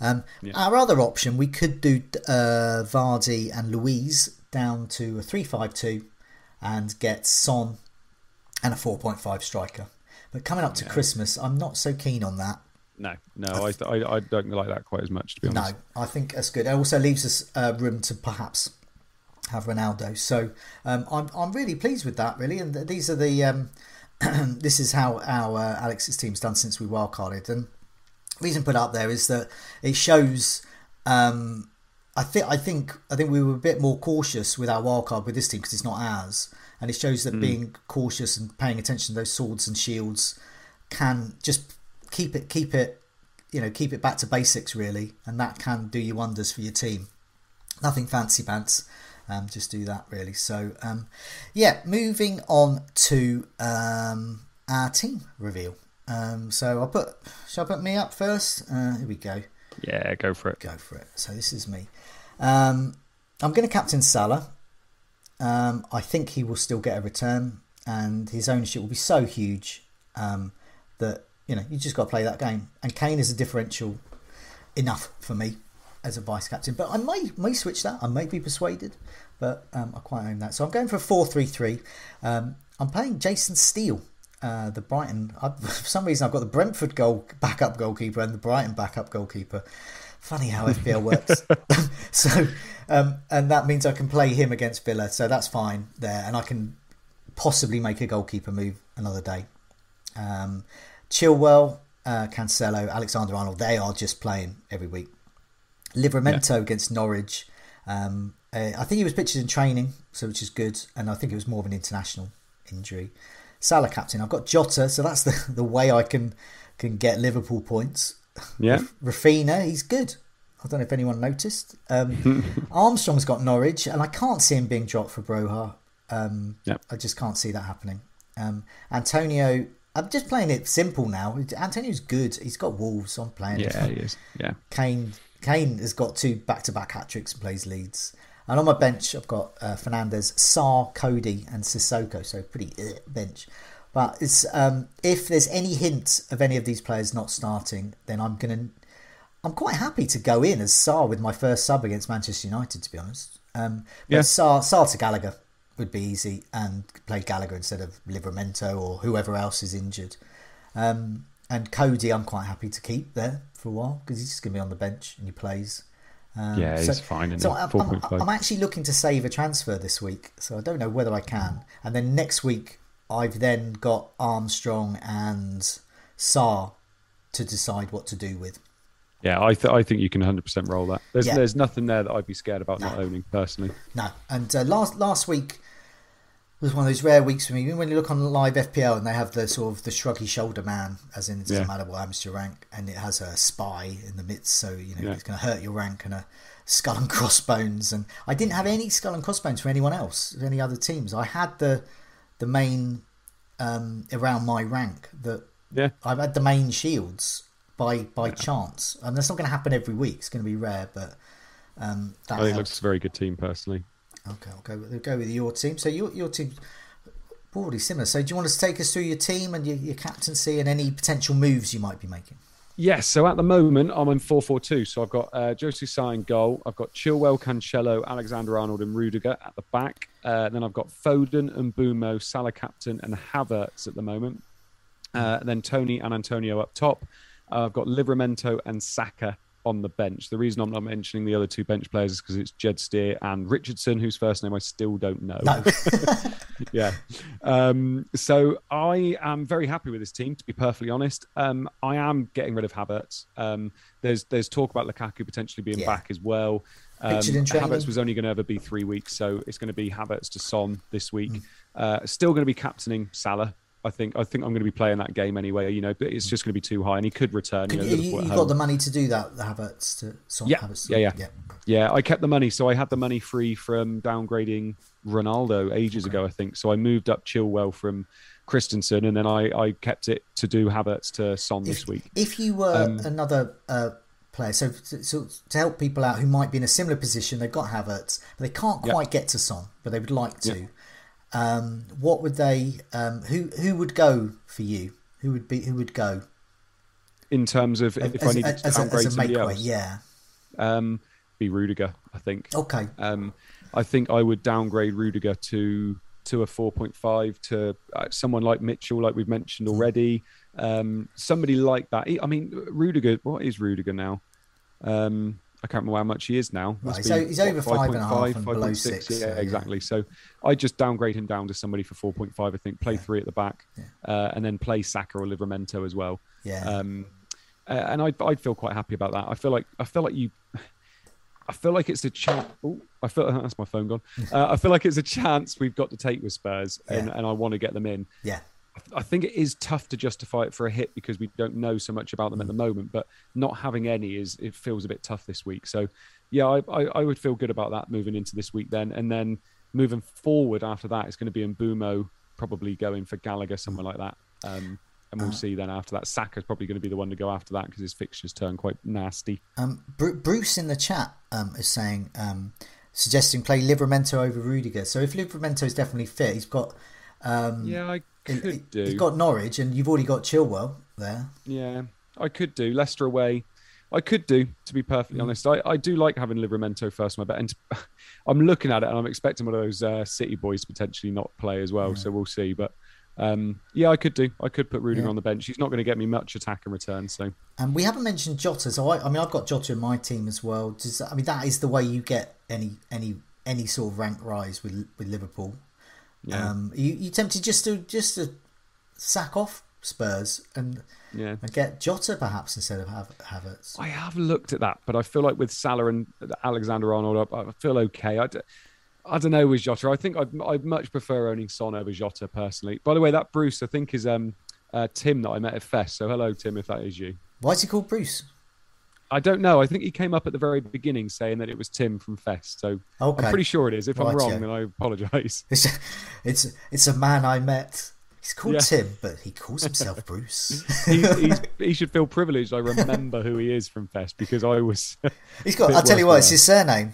Um, yeah. Our other option, we could do uh, Vardy and Louise down to a three-five-two, and get Son and a four point five striker. But coming up to yeah. Christmas, I'm not so keen on that. No, no, I, I, I, don't like that quite as much. To be honest, no, I think that's good. It also leaves us uh, room to perhaps have Ronaldo. So um, I'm I'm really pleased with that, really. And these are the um, this is how our uh, Alex's team's done since we wildcarded. And the reason put up there is that it shows. Um, I think I think I think we were a bit more cautious with our wildcard with this team because it's not ours, and it shows that mm. being cautious and paying attention to those swords and shields can just keep it keep it you know keep it back to basics really, and that can do you wonders for your team. Nothing fancy pants. Um, just do that really. So um, yeah, moving on to um, our team reveal. Um, so I'll put. Shall I put me up first? Uh, here we go. Yeah, go for it. Go for it. So this is me. Um, I'm going to captain Salah. Um, I think he will still get a return, and his ownership will be so huge that you know you just got to play that game. And Kane is a differential enough for me as a vice captain. But I may may switch that. I may be persuaded, but um, I quite own that. So I'm going for a four three three. Um, I'm playing Jason Steele, uh, the Brighton. I, for some reason, I've got the Brentford goal backup goalkeeper and the Brighton backup goalkeeper. Funny how FPL works. so, um, and that means I can play him against Villa. So that's fine there, and I can possibly make a goalkeeper move another day. Um, Chilwell, uh, Cancelo, Alexander Arnold, they are just playing every week. Livramento yeah. against Norwich. Um, uh, I think he was pictured in training, so which is good, and I think it was more of an international injury. Salah captain. I've got Jota, so that's the, the way I can can get Liverpool points. Yeah, Raphinha, he's good. I don't know if anyone noticed. Um, Armstrong's got Norwich, and I can't see him being dropped for Broja. Um, yep. I just can't see that happening. Um, Antonio, I'm just playing it simple now. Antonio's good. He's got Wolves. So I'm playing. Yeah, he is. Yeah. Kane, Kane has got two back-to-back hat tricks and plays Leeds. And on my bench, I've got uh, Fernandes, Sarr, Coady, and Sissoko. So pretty uh, bench. But it's um, if there's any hint of any of these players not starting, then I'm gonna. I'm quite happy to go in as Sarr with my first sub against Manchester United. To be honest, um, but yeah. Sarr, Sarr to Gallagher would be easy, and play Gallagher instead of Livramento or whoever else is injured. Um, and Coady, I'm quite happy to keep there for a while because he's just going to be on the bench and he plays. Um, yeah, he's fine. So I'm, I'm, I'm, actually looking to save a transfer this week, so I don't know whether I can. And then next week, I've then got Armstrong and Sarr to decide what to do with. Yeah, I, th- I think you can 100% roll that. There's yeah. there's nothing there that I'd be scared about no. not owning personally. No, and uh, last last week was one of those rare weeks for me. Even When you look on live FPL and they have the sort of the shruggy shoulder man, as in it doesn't yeah. matter what happens to your rank, and it has a spy in the midst, so you know yeah. it's going to hurt your rank and a skull and crossbones. And I didn't have any skull and crossbones for anyone else, any other teams. I had the the main um, around my rank that yeah I've had the main shields by by yeah. chance, and that's not going to happen every week. It's going to be rare, but um, that I think it looks a very good team personally. Okay, I'll go with, go with your team. So your your team broadly similar. So do you want to take us through your team and your, your captaincy and any potential moves you might be making? Yes. So at the moment, I'm in 4 4 2. So I've got uh, José Sá in goal. I've got Chilwell, Cancelo, Alexander Arnold, and Rudiger at the back. Uh, then I've got Foden and Mbeumo, Salah captain, and Havertz at the moment. Uh, then Toney and Antonio up top. I've got Livramento and Saka on the bench. The reason I'm not mentioning the other two bench players is because it's Jed Steer and Richardson, whose first name I still don't know. No. yeah. Um, so I am very happy with this team, to be perfectly honest. Um, I am getting rid of Havertz. Um, there's there's talk about Lukaku potentially being yeah. back as well. Um, Havertz was only going to ever be three weeks, so it's going to be Havertz to Son this week. Mm. Uh, still going to be captaining Salah. I think I think I'm going to be playing that game anyway. You know, but it's just going to be too high, and he could return. You, know, you, you, got the money to do that, the Havertz to yeah, Havertz yeah, yeah, yeah, yeah. I kept the money, so I had the money free from downgrading Ronaldo ages okay. ago, I think. So I moved up Chilwell from Christensen, and then I, I kept it to do Havertz to Son if, this week. If you were um, another uh, player, so, so, to help people out who might be in a similar position, they've got Havertz, but they can't quite yeah. get to Son, but they would like to. Yeah. Um, what would they? Um, who who would go for you? Who would be? Who would go? In terms of if as, I need to as, downgrade as somebody else, yeah. Um, be Rudiger, I think. Okay. Um, I think I would downgrade Rudiger to to a 4.5 to uh, someone like Mitchell, like we've mentioned hmm. already. Um, somebody like that. I mean, Rudiger. What is Rudiger now? Um, I can't remember how much he is now. Right, so he's over five, 5. and 5, below six. six. Yeah, so, exactly. So I just downgrade him down to somebody for 4.5. I think play yeah. three at the back, yeah. uh, and then play Saka or Livramento as well. Yeah. Um, uh, and I'd, I'd feel quite happy about that. I feel like I feel like you. I feel like it's a chance. I feel that's my phone gone. Uh, I feel like it's a chance we've got to take with Spurs, and, and I want to get them in. Yeah. I think it is tough to justify it for a hit because we don't know so much about them at the moment. But not having any is it feels a bit tough this week. So, yeah, I, I, I would feel good about that moving into this week then, and then moving forward after that, it's going to be Mbeumo probably going for Gallagher somewhere like that. Um, and we'll uh, see then after that. Saka's probably going to be the one to go after that because his fixtures turn quite nasty. Um, Bruce in the chat um, is saying, um, suggesting play Livramento over Rudiger. So if Livramento is definitely fit, he's got. Um, yeah, I could do. You've got Norwich and you've already got Chilwell there. Yeah, I could do Leicester away. I could do, to be perfectly mm. honest. I, I do like having Livramento first my bet, and I'm looking at it and I'm expecting one of those uh, City boys potentially not play as well. Yeah. So we'll see. But um, yeah, I could do. I could put Rudiger yeah. on the bench. He's not going to get me much attack and return. So, and we haven't mentioned Jota. So I, I mean, I've got Jota in my team as well. Does, I mean, that is the way you get any any any sort of rank rise with with Liverpool. Yeah. Um, you you tempted just to just to sack off Spurs and yeah. and get Jota perhaps instead of Havertz. I have looked at that, but I feel like with Salah and Alexander Arnold, I feel okay. I, I don't know with Jota. I think I'd, I'd much prefer owning Son over Jota personally. By the way, that Bruce I think is um, uh, Tim that I met at Fest. So hello, Tim, if that is you. Why is he called Bruce? I don't know. I think he came up at the very beginning saying that it was Tim from Fest. So okay. I'm pretty sure it is. If right, I'm wrong, yeah. then I apologise. It's, it's it's a man I met He's called yeah. Tim, but he calls himself Bruce. he, he, should feel privileged. I remember who he is from Fest because I was. He's got. I'll tell you what. It's his surname.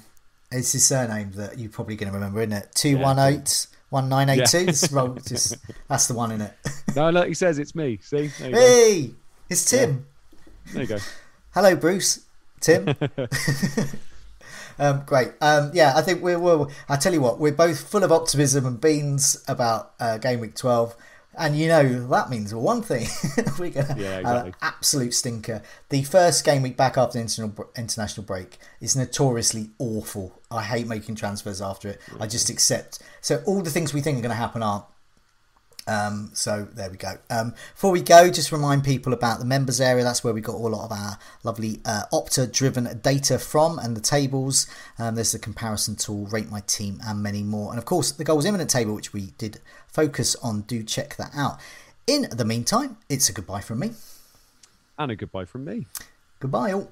It's his surname that you're probably going to remember, isn't it? Two one eight one nine eight two. Just that's the one in it. no, look, he says it's me. See, hey, go. it's Tim. Yeah. There you go. Hello, Bruce. Tim. Um, great. Um, yeah, I think we're, we're. I tell you what, we're both full of optimism and beans about uh, game week twelve. And you know that means one thing: we're gonna yeah, exactly. absolute stinker. The first game week back after international international break is notoriously awful. I hate making transfers after it. I just accept. So all the things we think are going to happen aren't. Um, so there we go. Um, before we go, just remind people about the members area. That's where we got a lot of our lovely uh, Opta driven data from and the tables. Um, there's the comparison tool, rate my team, and many more. And of course, the goals imminent table, which we did focus on. Do check that out. In the meantime, it's a goodbye from me. And a goodbye from me. Goodbye, all.